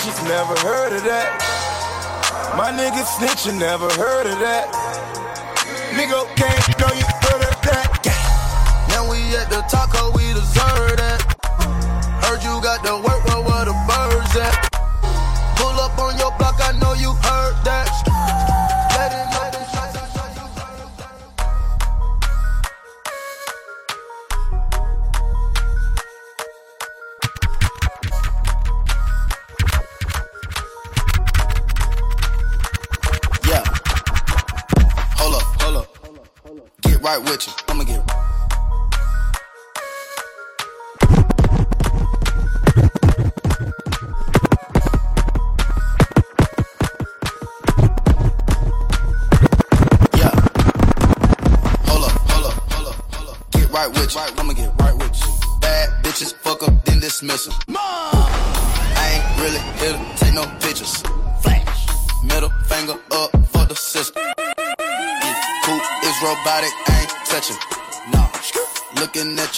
Bitches, never heard of that. My niggas snitching, never heard of that. Nigga can't know you heard of that. Now we at the taco, we deserve that. Heard you got the work, well, where the birds at? Gucci.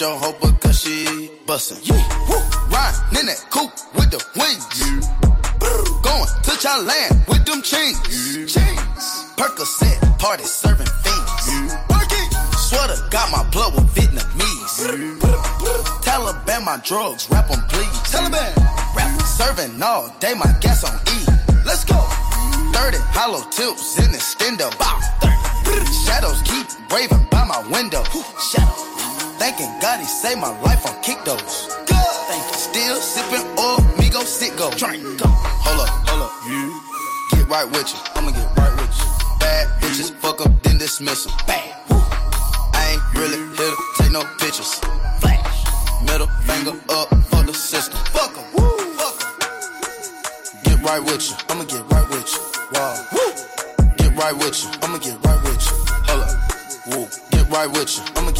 Your hoe because she bustin'. Riding in that coupe with the wings. Going to Thailand with them chains. Chains. Percocet party serving fiends. Swear to God, my blood was Vietnamese. Taliban, my drugs, rap on please. Taliban, rap serving all day, my gas on E. Let's go. 30 hollow tips in the stendo. Shadows keep raving by my window. Shadows. Thanking God he saved my life on kick those. Good. Thank you. Still sipping oil, me go sit go. Drink. Hold up, hold up. You get right with you. I'ma get right with you. Bad bitches, fuck up, then dismiss 'em. Bang. I ain't really here to take no pictures. Flash. Middle finger up for the system. Fuck 'em. Woo. Fuck 'em. Get right with you. I'ma get right with you. Wow. Woo. Get right with you. I'ma get right with you. Hold up. Woo. Get right with you. I'ma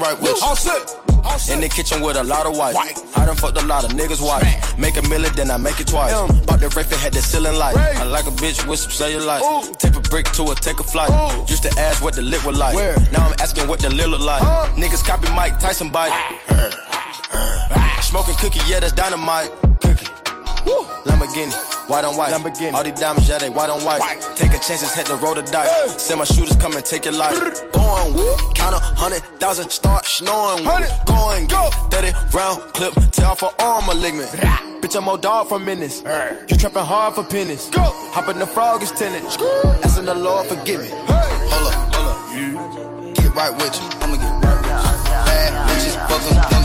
right with you. All set. In the kitchen with a lot of white. I done fucked a lot of niggas' wife. Make a million, then I make it twice. Bought the and had the ceiling light. I like a bitch with some cellulite. Tip a brick to her, take a flight. Used to ask what the lit was like. Now I'm asking what the lit look like. Niggas copy Mike Tyson bite. Smoking cookie, yeah, that's dynamite. Cookie. Lamborghini, white on white. Lamborghini. All these diamonds, yeah, they white on white. Take a chances, had to roll the dice. Send my shooters come and take your life. Going with, count a hundred thousand, start snoring with. Going, go. 30 round clip, tell for arm malignant. Bitch, I'm old dog for minutes. You trapping hard for pennies. Go. Hop in the frog is tenant. Asking the Lord forgive me. Hold up, hold up. You get right with you. I'ma get right with you. Bad bitches, fuck 'em,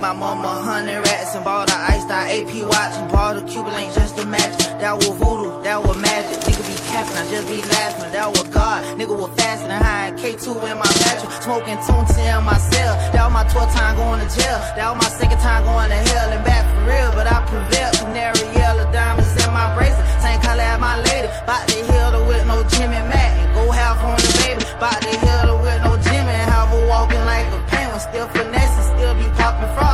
gave my mama a hundred rats and bought a iced out AP watch and bought a Cuban link just a match. That was voodoo, that was magic. Nigga be capping, I just be laughing. That was God, nigga was faster than high K2 in my mattress. Smoking tune in my cell. That was my 12th time going to jail. That was my second time going to hell and back for real. But I prevailed. Canary yellow diamonds in my bracelet. Same color as my lady. Bout to heal her with no Jimmy Mac. And go half on the baby. Bout to heal her with no Jimmy. And have her walking like a penguin. Still finessing, still be popping fraud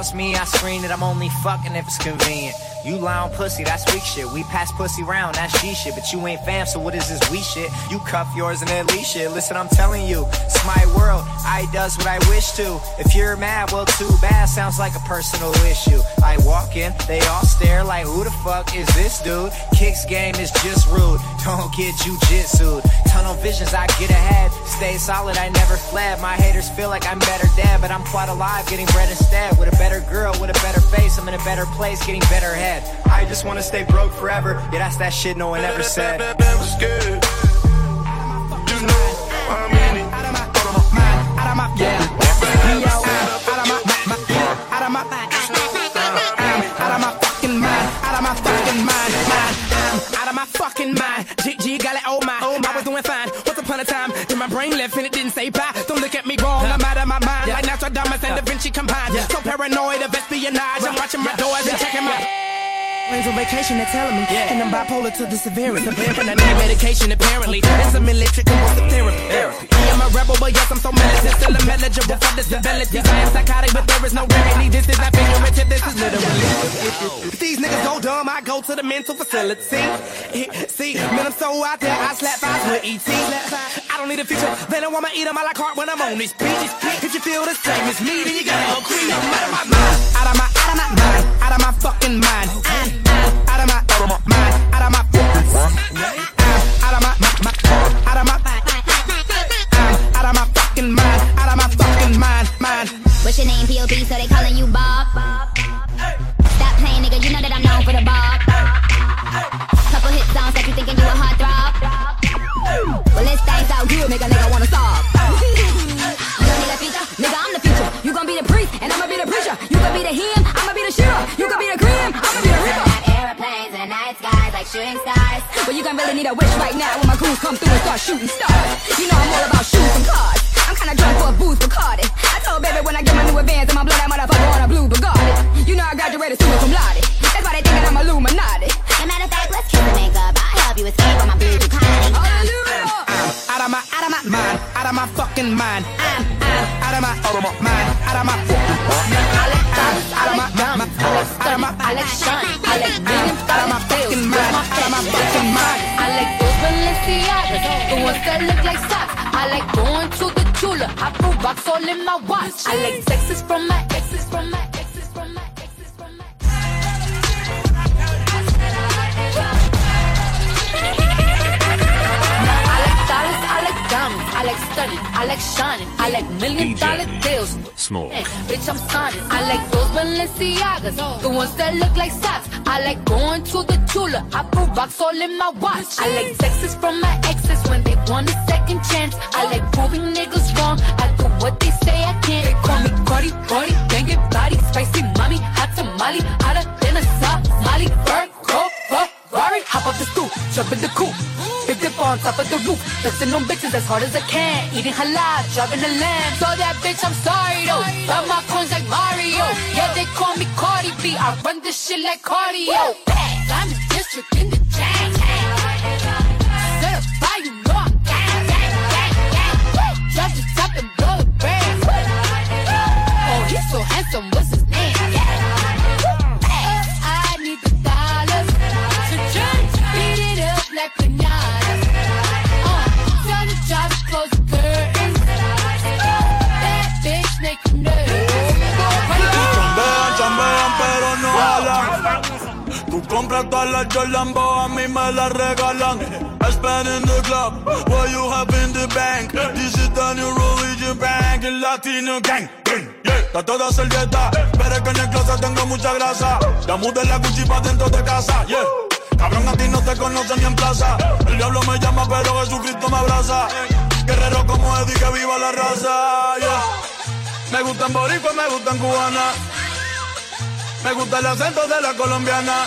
calls me, I screen it. I'm only fucking if it's convenient. You on pussy, that's weak shit. We pass pussy round, that's G shit. But you ain't fam, so what is this we shit? You cuff yours and then leash shit. Listen, I'm telling you, it's my world. I does what I wish to. If you're mad, well, too bad. Sounds like a personal issue. I walk in, they all stare like, who the fuck is this dude? Kicks game is just rude. Don't get jujitsu. Tunnel visions, I get ahead. Stay solid, I never fled. My haters feel like I'm better dead, but I'm quite alive, getting bread instead. With a better girl, with a better face, I'm in a better place, getting better head. I just wanna stay broke forever. Yeah, that's that shit no one ever said. Never scared. Just know I mean it. Out of my, yeah. Out of my, out my, my, out of my, I'm brain left and it didn't say bye. Don't look at me wrong, I'm out of my mind. Like Nostradamus and Da Vinci combined. So paranoid of espionage, I'm watching my doors and checking my. Friends on vacation, they're telling me. And I'm bipolar to the severity. And I need medication apparently. It's a military convulsive therapy? I am a rebel, but yes, I'm so militant Still I'm eligible for disabilities I am psychotic, but there is no remedy. This is not figurative, this is literally. If these niggas go dumb, I go to the mental facility. See, man, I'm so out there I slap eyes with E.T. I don't need a feature They don't want me eat 'em a like heart when I'm on this beat If you feel the same as me, then you gotta agree I'm out of my mind. Out of my, out of my mind Out of my fucking mind. Out of my, out of my mind, out of my, out of my, out of my, out shooting stars. Like million dollar deals. Small. Hey, bitch, I'm signing. I like those Balenciagas, the ones that look like socks. I like going to the Tula. I put rocks all in my watch. I like texts from my exes when they want a second chance. I like proving niggas wrong. I do what they say I can't. They call me Cardi, Cardi, banging body, spicy mommy, hot tamale, hotter than a Somali. Virgo, Ferrari, hop off the stoop, jump in the top of the roof, flexing on bitches as hard as I can. Eating halal, driving a lamb. So that bitch, I'm sorry though. Got my coins like Mario. Yeah, they call me Cardi B. I run this shit like cardio. I'm Tú compras todas las a mí me las regalan. I spend in the club, what you have in the bank. This is the new religion bank, el latino gang. está toda servieta, pero es que en el closet tengo mucha grasa. Ya mudé la Gucci dentro de casa, yeah. Cabrón, a ti no te conocen ni en plaza. El diablo me llama, pero Jesucristo me abraza. Guerrero como Eddie, que viva la raza, yeah. Me gustan boricua, me gustan cubana. Me gusta el acento de la colombiana.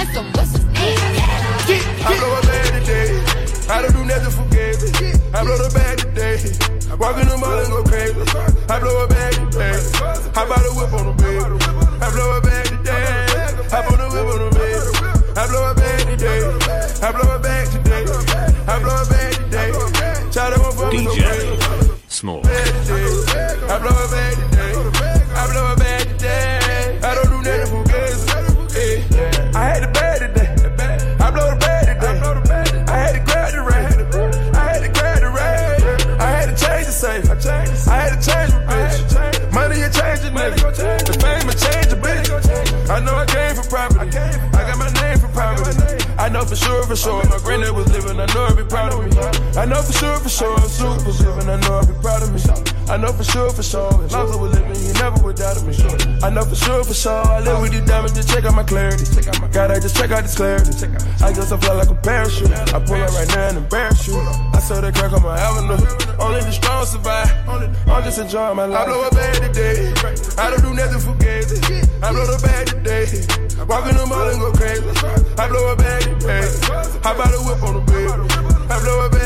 I blow a bag today. I don't do nothing for gay. I blow the bag today. Walk in the mall and go crazy. I blow a bag I know for sure, for sure. If Super living. I know I'd be proud of me. I know for sure, for sure. If Lonzo was living, you never would doubt of me. I know for sure, for sure. I live with these diamonds to check out my clarity. God, I just check out this clarity. I just fly like a parachute. I pull up right now and embarrass you. I saw that crack on my avenue. Only the strong survive. I'm just enjoying my life. I blow a bag today. I don't do nothing for gays. I blow the bag today. Walk in the mall and go crazy. I blow a bag today. I buy the whip on the bed. I blow a bag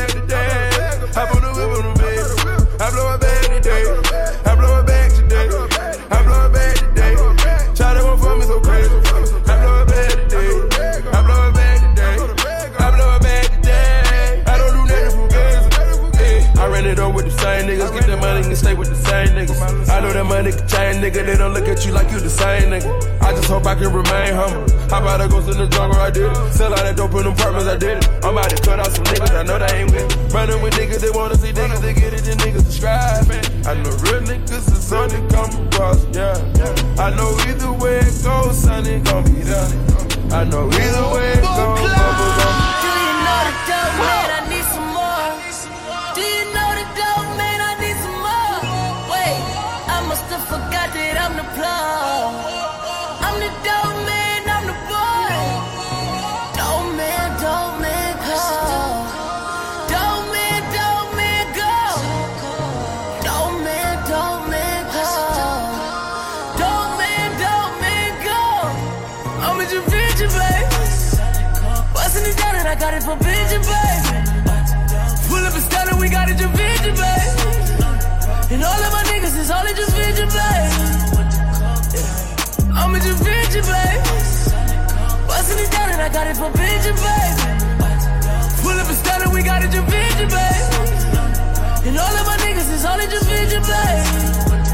nigga. They don't look at you like you the same nigga. I just hope I can remain humble. How about I go to the jungle? I did it. Sell out that dope in them apartments, I did it. I'm about to cut out some niggas, I know they ain't with it. Running with niggas, they wanna see niggas, they get it, and niggas subscribe. I know real niggas is on the come across, yeah. I know either way it goes, son, it gon' be done. I know either way it goes, bubble I got it from Vision, baby. Pull up a stand we got it, your vision, baby. And all of my niggas is all at your vision, baby. I'm at your vision, baby. Bustin' it down and I got it from Vision, baby. Pull up and stand we got it, your vision, baby. And all of my niggas is all at your vision, baby.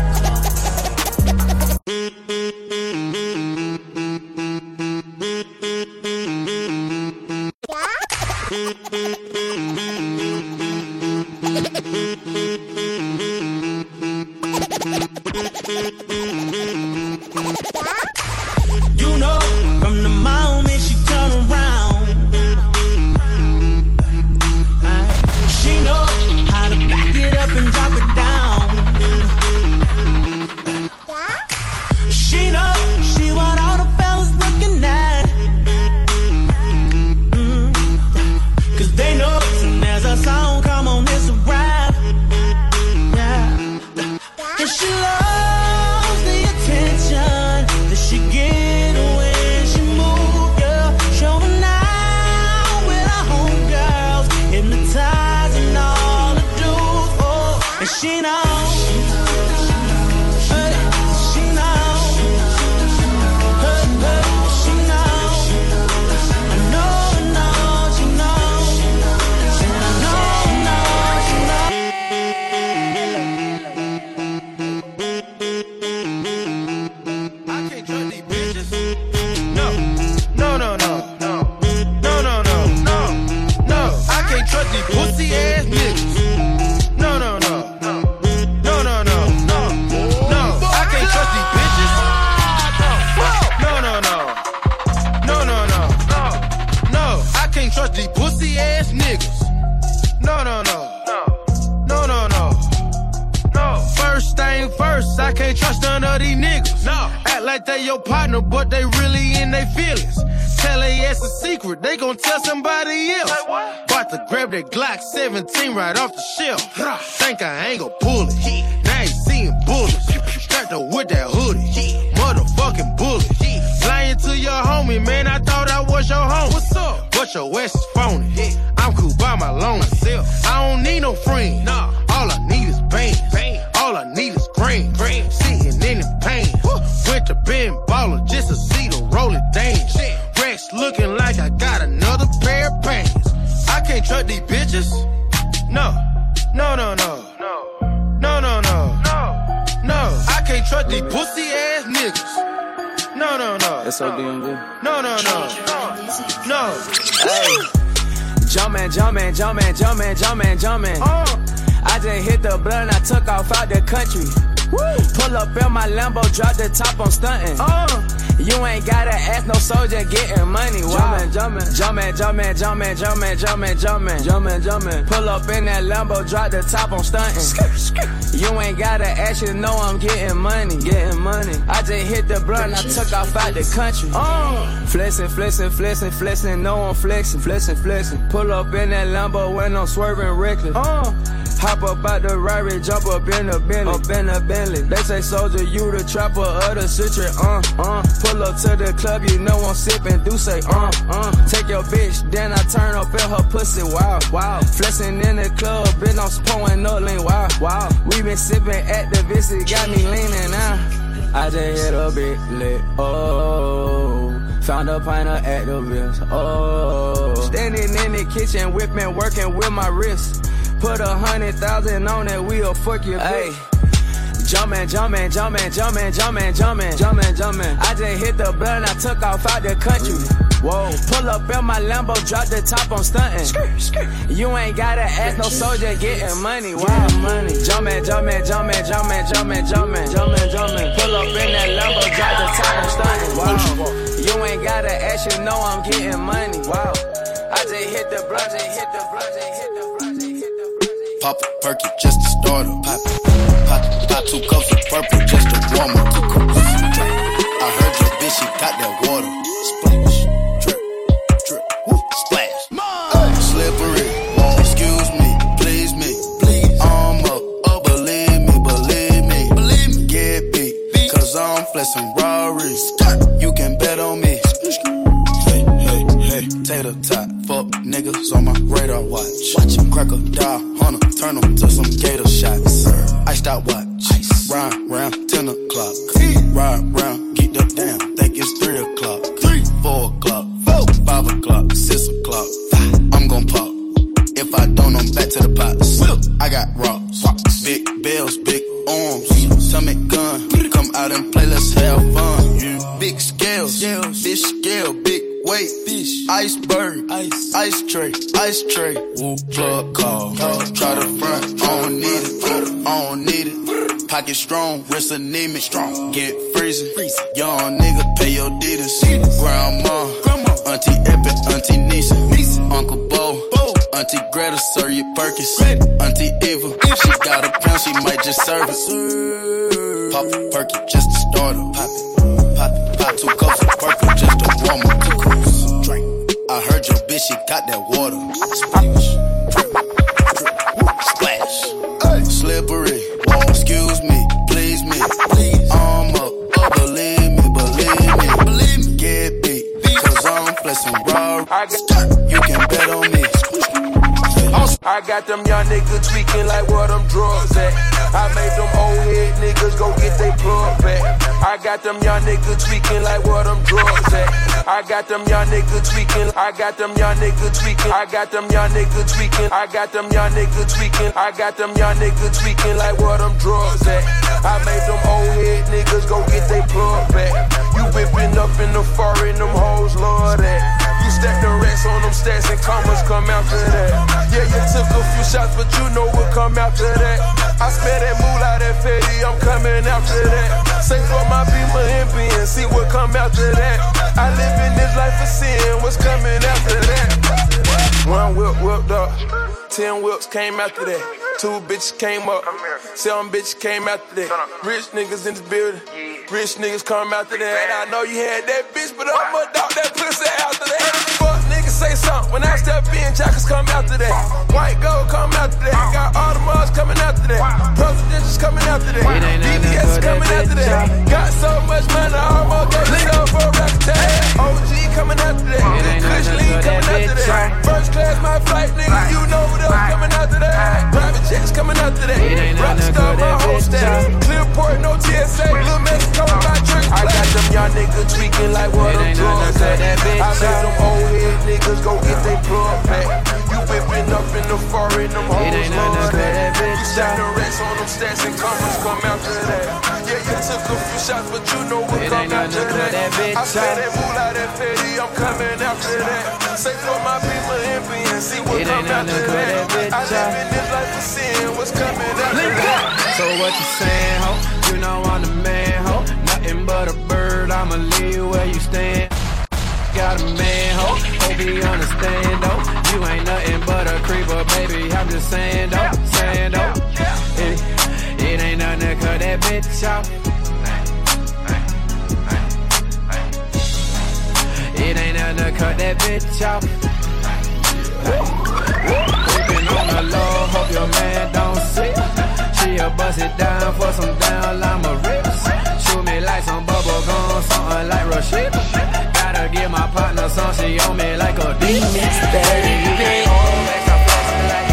Jumpin', jumpin', jumpin', jumpin', jumpin', jumpin', jumpin', jumpin', jumpin'. Pull up in that Lambo, drop the top, I'm stuntin'. You ain't gotta ask, you know I'm getting money, getting money. I just hit the blunt, I took off out the country. Uh. Flexin', flexin', flexin', flexin', no I'm flexin', flexin', flexin'. Pull up in that Lambo when I'm swerving reckless. Uh. Hop up out the Rari, jump up in the Bentley, up in the Bentley. They say soldier, you the trapper of the citron, uh, uh. Pull up to the club, you know I'm sippin', do say, uh, uh. Take your bitch, then I turn up in her pussy, wow, wow. Flexin' in the club, bitch, I'm pouring up lean, wow, wow. We been sippin' at the visit, got me leaning now. I just hit a bit lit, oh. Found a pint of Actavis, oh. Standing in the kitchen, whipping, working with my wrist. Put a hundred thousand on it, we'll fuck you, hey. Jumpin', jumpin', jumpin', jumpin', jumpin', jumpin', jumpin', jumpin'. I just hit the blunt, I took off out the country. Whoa, pull up in my Lambo, drop the top, I'm stuntin'. You ain't gotta ask no soldier getting money, wow, money. Jumpin', jumpin', jumpin', jumpin', jumpin', jumpin', jumpin', jumpin'. Pull up in that Lambo, drop the top, I'm stuntin'. Wow, you ain't gotta ask, you know I'm getting money, wow. I just hit the blunt, just hit the blunt, just hit the blunt, just hit the blunt. Pop a perky just to start up. Pop, pop, pop two cups of purple just a warm up. I heard your bitch, she got that strong, wrist anemic, strong, get freezing. Young nigga, pay your deeders. Grandma, Auntie Epic, Auntie Nisa, Uncle Bo, Bo, Auntie Greta, Sir your Perkins, Auntie Eva, if she got a pound, she might just serve it. Pop a perky just got them young niggas tweaking. I got them young niggas tweaking. I got them young niggas tweaking. I got them young niggas tweaking. I got them young niggas tweaking like where them drugs at. I made them old head niggas go get they plug back. You whipping up in the foreign, them hoes love that. You stack the racks on them stacks and commas come after that. Yeah, you took a few shots, but you know what come after that. I spare that moolah, that fatty, I'm coming after that. Say for my beamer and being, see what come after that. I live in this life of sin, what's coming after that? One whip whipped up, ten whips came after that. Two bitches came up, seven bitches came after that. Rich niggas in this building, rich niggas come after that. And I know you had that bitch, but I'ma dog that pussy when I step in, jackets come after that. White gold come after that. Got all the mugs coming after that. Presidentials coming after that. BBS coming after that. Got so much money, I almost gave myself for a tag. OG coming after that. Kush Lee coming after that. First class, my flight, nigga, you know what else coming after that. Private jets coming after that. Rockstar, my whole status. Clearport, no TSA. Little Mexico, my trick. I got them young niggas tweaking like what I'm at. I made them old head niggas go get they plug back. You whipping up in the foreign, them hoes love that. You stack the racks on them stats and commas come after that. Yeah, you took a few shots, but you know what come after that. I spare that moolah, that fatty, I'm coming after that. Say for my people envy and see what come after that. I live in this life of sin, what's coming after that? So what you saying, ho? You know I'm the man, ho. Nothing but a bird, I'ma leave where you stand. Got a man, ho. Hope he understand, though. You ain't nothing but a creeper, baby. I'm just saying, though. Saying, though. It, it ain't nothing to cut that bitch off. It ain't nothing to cut that bitch off. Creeping on the low, hope your man don't see. She'll bust it down for some down lima rips. Shoot me like some bubble gum, something like Rashida. Gotta give my partner some, she on me like a Remix, baby. Always a blessing like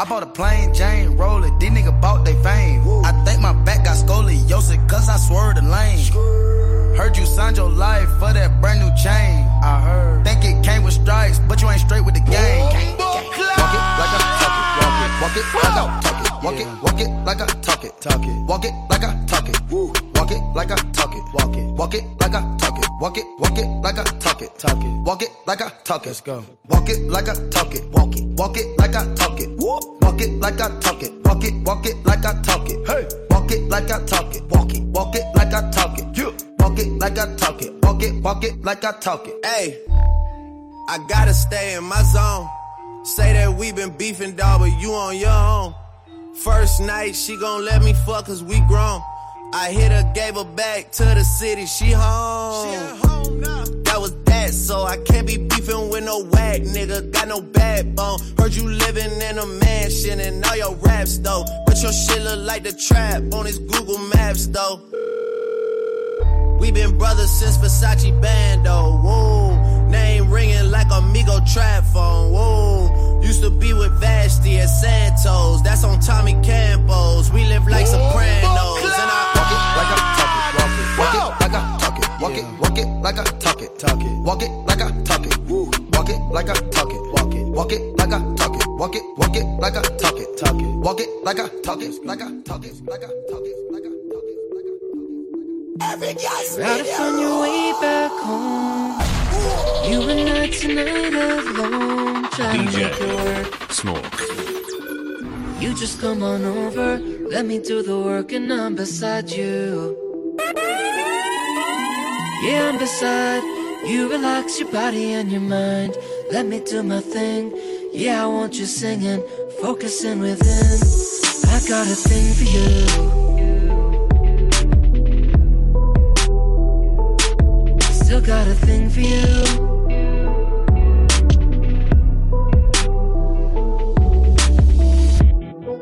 I bought a plain Jane roller, these nigga bought they fame. I think my back got scoliosis, cause I swerved the lane. Heard you signed your life for that brand new chain. I heard. Think it came with stripes, but you ain't straight with the game. Walk it like I talk it. Walk it, walk it like I talk it. Walk it, walk it like I talk it. Talk it. Walk it like I talk it. Woo. Walk it like I talk it. Walk it. Walk it like I talk it. Walk it, walk it like I talk it. Talk it. Walk it like I talk it. Let's go. Walk it like I talk it. Walk it. Walk it like I talk it. Walk it like I talk it. Walk it, walk it like I talk it. Hey. Walk it like I talk it. Walk it. Walk it like I talk it. You. Walk it like I talk it. Walk it, walk it like I talk it. Hey, I gotta stay in my zone. Say that we been beefing, dog, but you on your own. First night, she gon' let me fuck cause we grown. I hit her, gave her back to the city, she home. She at home now. That was that, so I can't be beefing with no whack nigga. Got no backbone. Heard you living in a mansion and all your raps though. But your shit look like the trap on his Google Maps though. We been brothers since Versace Bando. Whoa, name ringing like Amigo trap phone. Whoa, used to be with Vashti at Santos. That's on Tommy Campos. We live like Sopranos. And I Walk it like I talk it. Walk it, walk it like I talk it. Talk it. Walk it like I talk it. Woo. Walk it like I talk it. Walk it. Walk it like I talk it. Walk it, walk it like I talk it. Talk it. Walk it like I talk it. Like I talk it. Like I talk it. Like I talk it. Every guy's Gotta find your way back home. You and I tonight alone. Try to make it work. Smoke. You just come on over. Let me do the work and I'm beside you. Yeah, I'm beside you. Relax your body and your mind. Let me do my thing. Yeah, I want you singing, focusing within. I got a thing for you. Got a thing for you.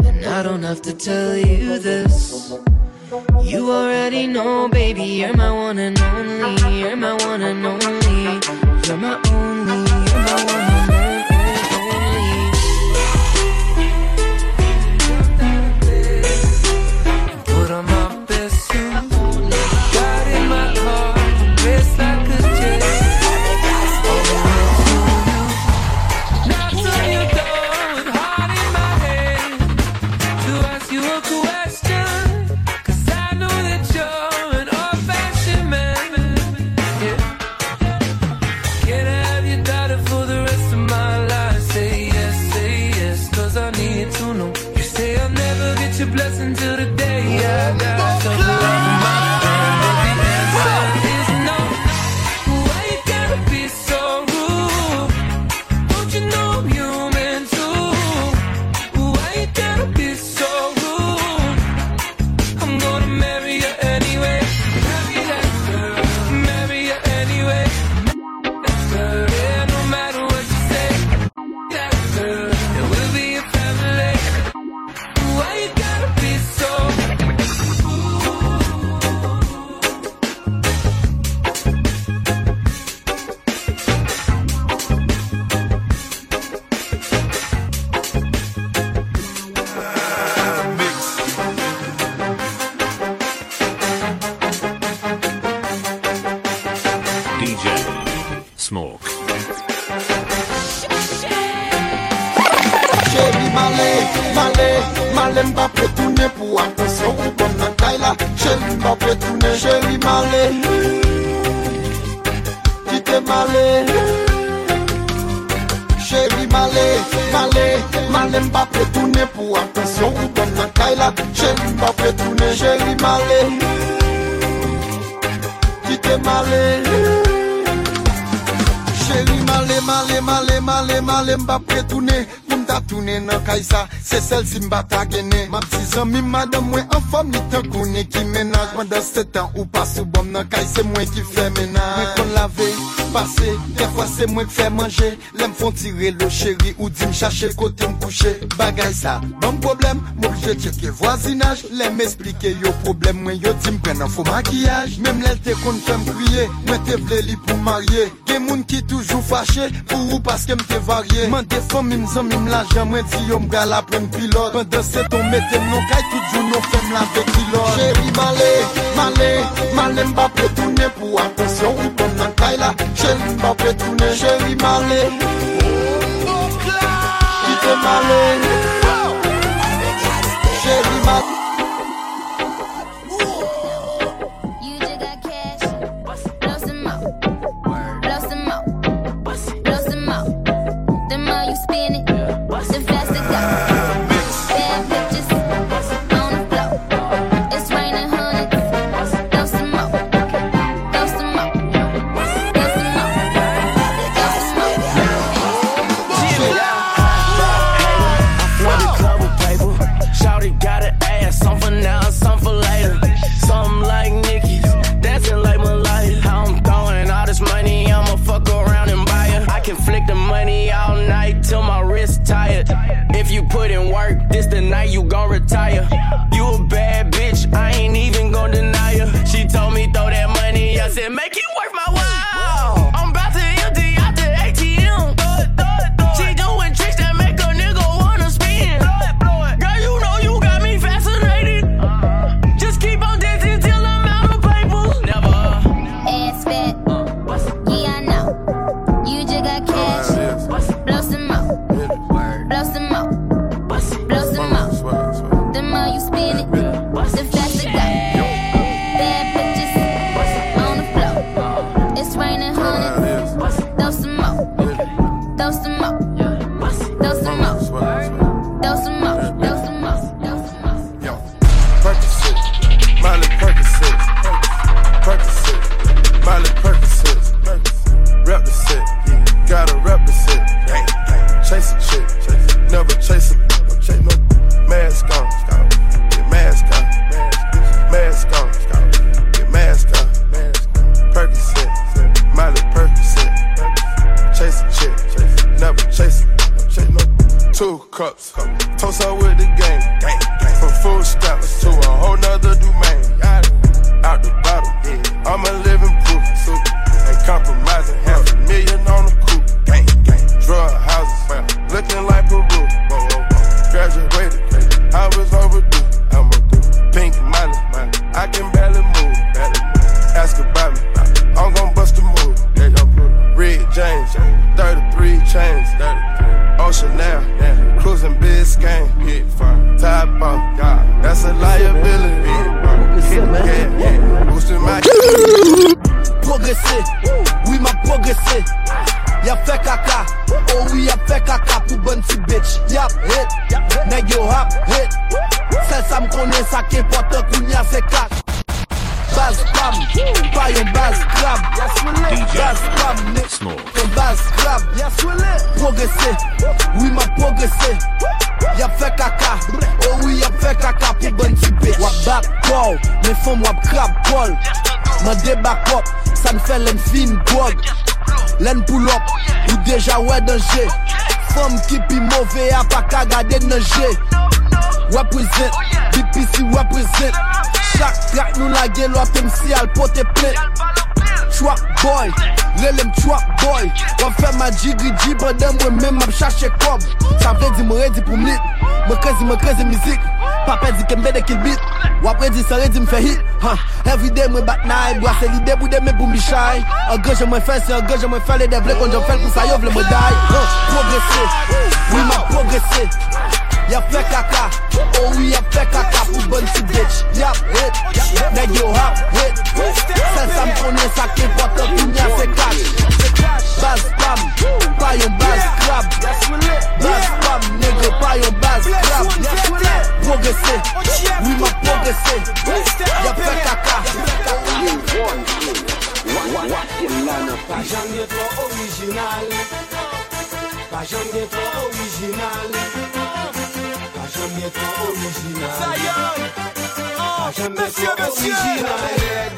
And I don't have to tell you this. You already know, baby, you're my one and only. You're my one and only. You're my only. You're my one sel si mbata gene. Ma pti zan mi madam mwen an fom li tan kone ki menaj Mwen dan setan ou pas ou bom nan kay se mwen ki fe menaj Mwen kon lave, pase, defwa se mwen ki fe manje Lem fon tire lo cheri ou di m chache kote m kouche Bagay sa, ban problem, mwen je cheke voisinaj Lem esplike yo problem mwen yo di m pren an fo makiyaj Mem lel te kon fem kriye, mwen te vle li pou marye Gen moun ki toujou fache, pou ou paske mte varye Mwen defon mim zan mim la jan mwen ti yo mga la pren pilot Pwende se ton metem non kay toujou non fem la ve kilot Chéri male, male, male mba petoune pou atensyon ou pon nan kay la Chéri mba petoune, chéri male, male Kite male, chéri male di m fe hit huh. Everyday mwen bat nay Brase li debou de mwen pou mbi chay An grej mwen fel se an grej mwen fel E de vle kon jen fel pou sa yo vle mwen day huh. Progresé, oui ma progresé Yap fe kaka, oh oui yap fe kaka pou bon si bitch. Yap, hit, neg yo hap, hit Sel sa m konen sa ke pot original. Pas jamais trop original Pas jamais trop original Pas jamais trop original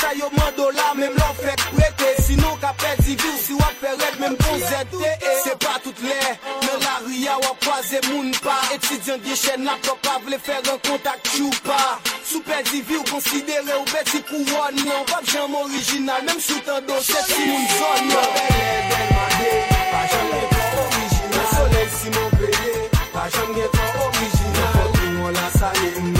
sa yo mando la, mèm lò fèk prete. Sinon ka pedi vi ou si wap fè red, mèm kon zete Se pa tout lè, nan la ria wap kwaze moun pa. Etidyan di chèn la pop avle fè ren kontak chou pa. Sou pedi vi ou konsidere ou peti kouwon Nan wap jèm orijinal, mèm sou tan do se si moun zon Nan belè, bel madè, pa jèm gen kon orijinal Nan solel si moun belè, pa jèm gen kon orijinal Fok yon la sa yè mè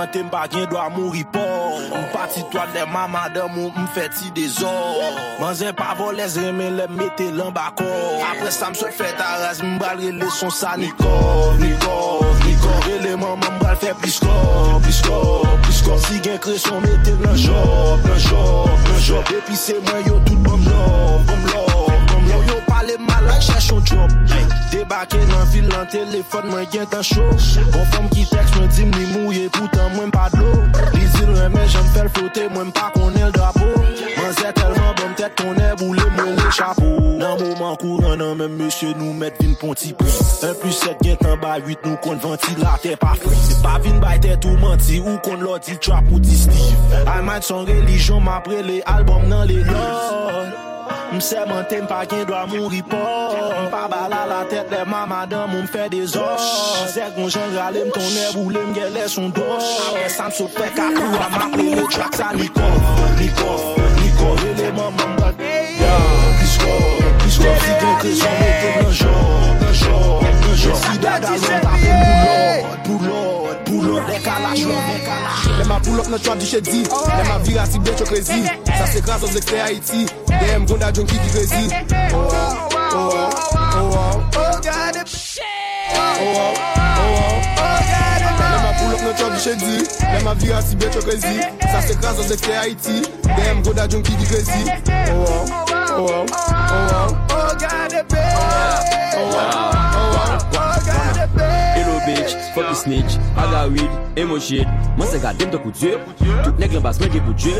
mante mpa gen do a mouri por Mpati toal de mama de mou mfe ti de zor Manzen pa volez remen le mette lan bakor Apre sa msot fet araz mbal rele son sa nikor Nikor, nikor, rele maman mbal fe pliskor Pliskor, pliskor, si gen kre son mette lan job Lan job, lan job, epi se mwen yo tout bom lor, bom lor yo pale mal ak yon job. Debake nan vil nan telefon mwen gen tan show Bon fom ki teks mwen di mni mouye poutan mwen pa dlo Li zil mwen men jen fel flote mwen pa konel drapo Mwen zè telman bon tèt konel boule mwen le chapo Nan mouman kouran nan men mèche nou met vin ponti pri 1 plus 7 gen tan ba 8 nou kon vanti pa fri Se pa vin bay tèt ou manti ou kon lò di trap ou di stiv Ayman son relijon ma pre le album nan le lòd Mse mante mpa gen do a moun ripor Mpa bala la tet le mamadan moun fè de zor Zek moun jen rale mtonè boule mgele son do Ape san sot pek akou a maple le trak sa Nikov, Nikov, Nikov Ele maman bat Ya, Kiskov, Kiskov Si gen krizan mette nanjor, nanjor, nanjor Si dada lon tapen boulot, boulot, boulot. Dek ala chove pull up nan trap di shedi Nan ma vira si bet yo krezi Sa se kras os zekte Haiti Dem gonda jonki ki krezi Oh oh, oh oh, oh oh Oh god, shit Oh oh, oh oh, oh god Nan ma pull up nan trap di shedi Nan ma vira si bet yo krezi Sa se kras os zekte Haiti Dem gonda jonki ki krezi Oh oh, oh oh, oh oh Oh god, oh oh, oh oh, oh god Hello bitch fuck the snitch I got weed, emo shit. Mwen se gade m to kou dje Tout nek lan bas men ge pou dje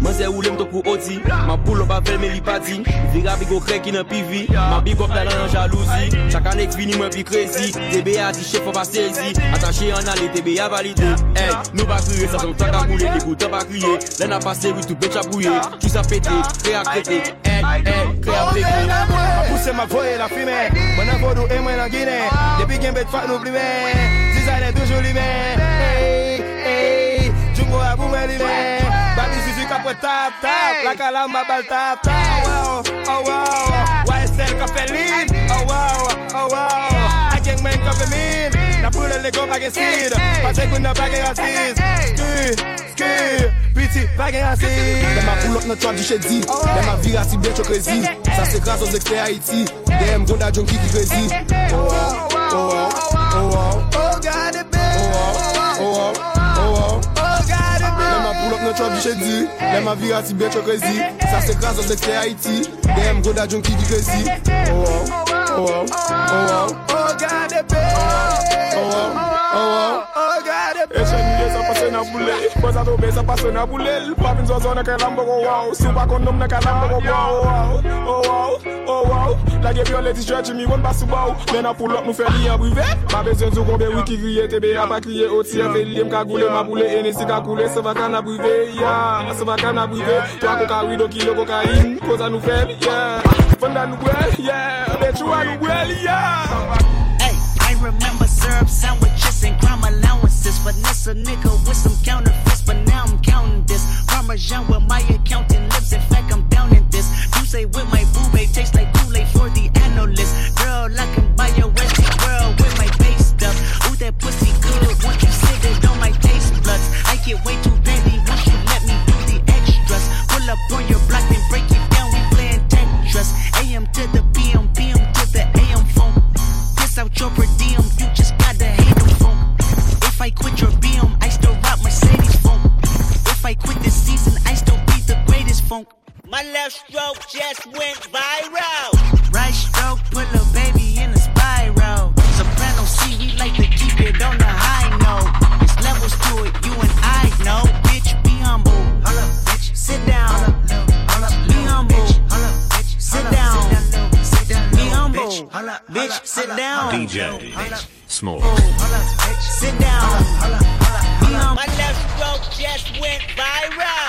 Mwen se oule m to kou oti Ma pull up a fel me li pati Vira bi go krek in an pivi Ma big up talan an jalousi Chaka nek vini mwen pi crazy. TBA di chef pa sezi Atache an ale TBA valide Hey, nou ba kriye sa son tak a moule Di goutan pa kriye Len a pase oui tout bitch a bouye Tout sa pete, kre a krete Hey, hey, kre a peke Ma pousse ma voye la fime Mwen an vodou e mwen an gine Depi gen bet nou plime Designer toujours lui-même. Hey, hey, Jumbo a boumé lui-même. Babi La calame ma balle. Oh wow, oh wow. YSL café. Oh wow, oh wow. I gang man café. La pas seed. Pas de n'a pas de raciste. Piti, Dem a poulot nan chwa di chedi Dem a vira si bè chok rezi Sa se kras os ekste Haiti Dem gonda jonki ki krezi Oh Dem a pull up nan trap di chedi Dem a vira si bet yo krezi Sa se kras os ekste Haiti Dem gonda junkie ki krezi Oh wow, oh wow, oh wow. Oh, God, eh, it been. Oh wow, oh wow. Oh, God, it oh, E chen miye sa pase na boule. Kwa sa tobe sa pase na boule. Papin zo zo neke lambo go waw Si pa kondom neke lambo go waw Oh waw, oh waw La ge vyo leti stretch mi won basu waw Men a pull up nou fe li an brive Ma bezen zo konbe wiki kriye tebe A pa kriye. Oti an fe li m ka goule Ma boule. Ene si ka koule Se va kan a brive, yeah Se va kan a brive Twa koka wido kilo koka in Koza nou fe, yeah Fonda nou gwel, yeah Betchou a nou gwel, yeah Hey, I remember syrup sandwiches and crime allowances. Finesse a nigga with some counterfeits, but now I'm counting this. Parmesan where my accountant lives. In fact, I'm down in this. You say with my boo babe tastes like Kool-Aid for the analyst. Girl, I can buy your My left stroke just went viral. Right stroke put a baby in a spiral. Soprano C, we like to keep it on the high note. There's levels to it, you and I know. Bitch, be humble. Hold up, bitch. Sit down. Be humble. Sit down. Be humble. Bitch, sit down. DJ bitch. Small. Sit down. Be humble. My left stroke just went viral.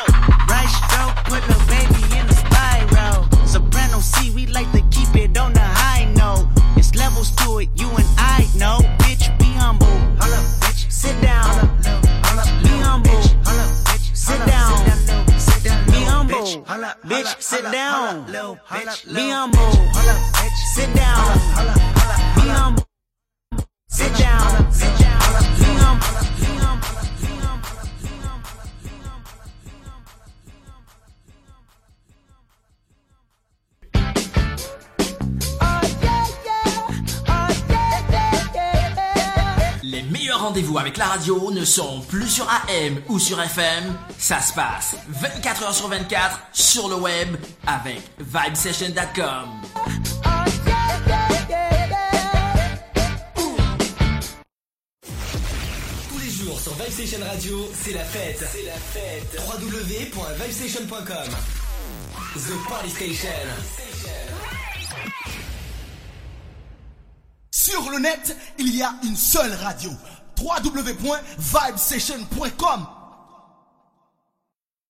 Sit down. Be humble. Sit down. Be humble. Sit down. Sit down. Be humble. Meilleurs rendez-vous avec la radio ne sont plus sur AM ou sur FM. Ça se passe 24 heures sur 24 sur le web avec vibesession.com. Tous les jours sur Vibe Station Radio, c'est la fête. C'est la fête. www.vibestation.com The Party Station. Sur le net, il y a une seule radio. www.vibesession.com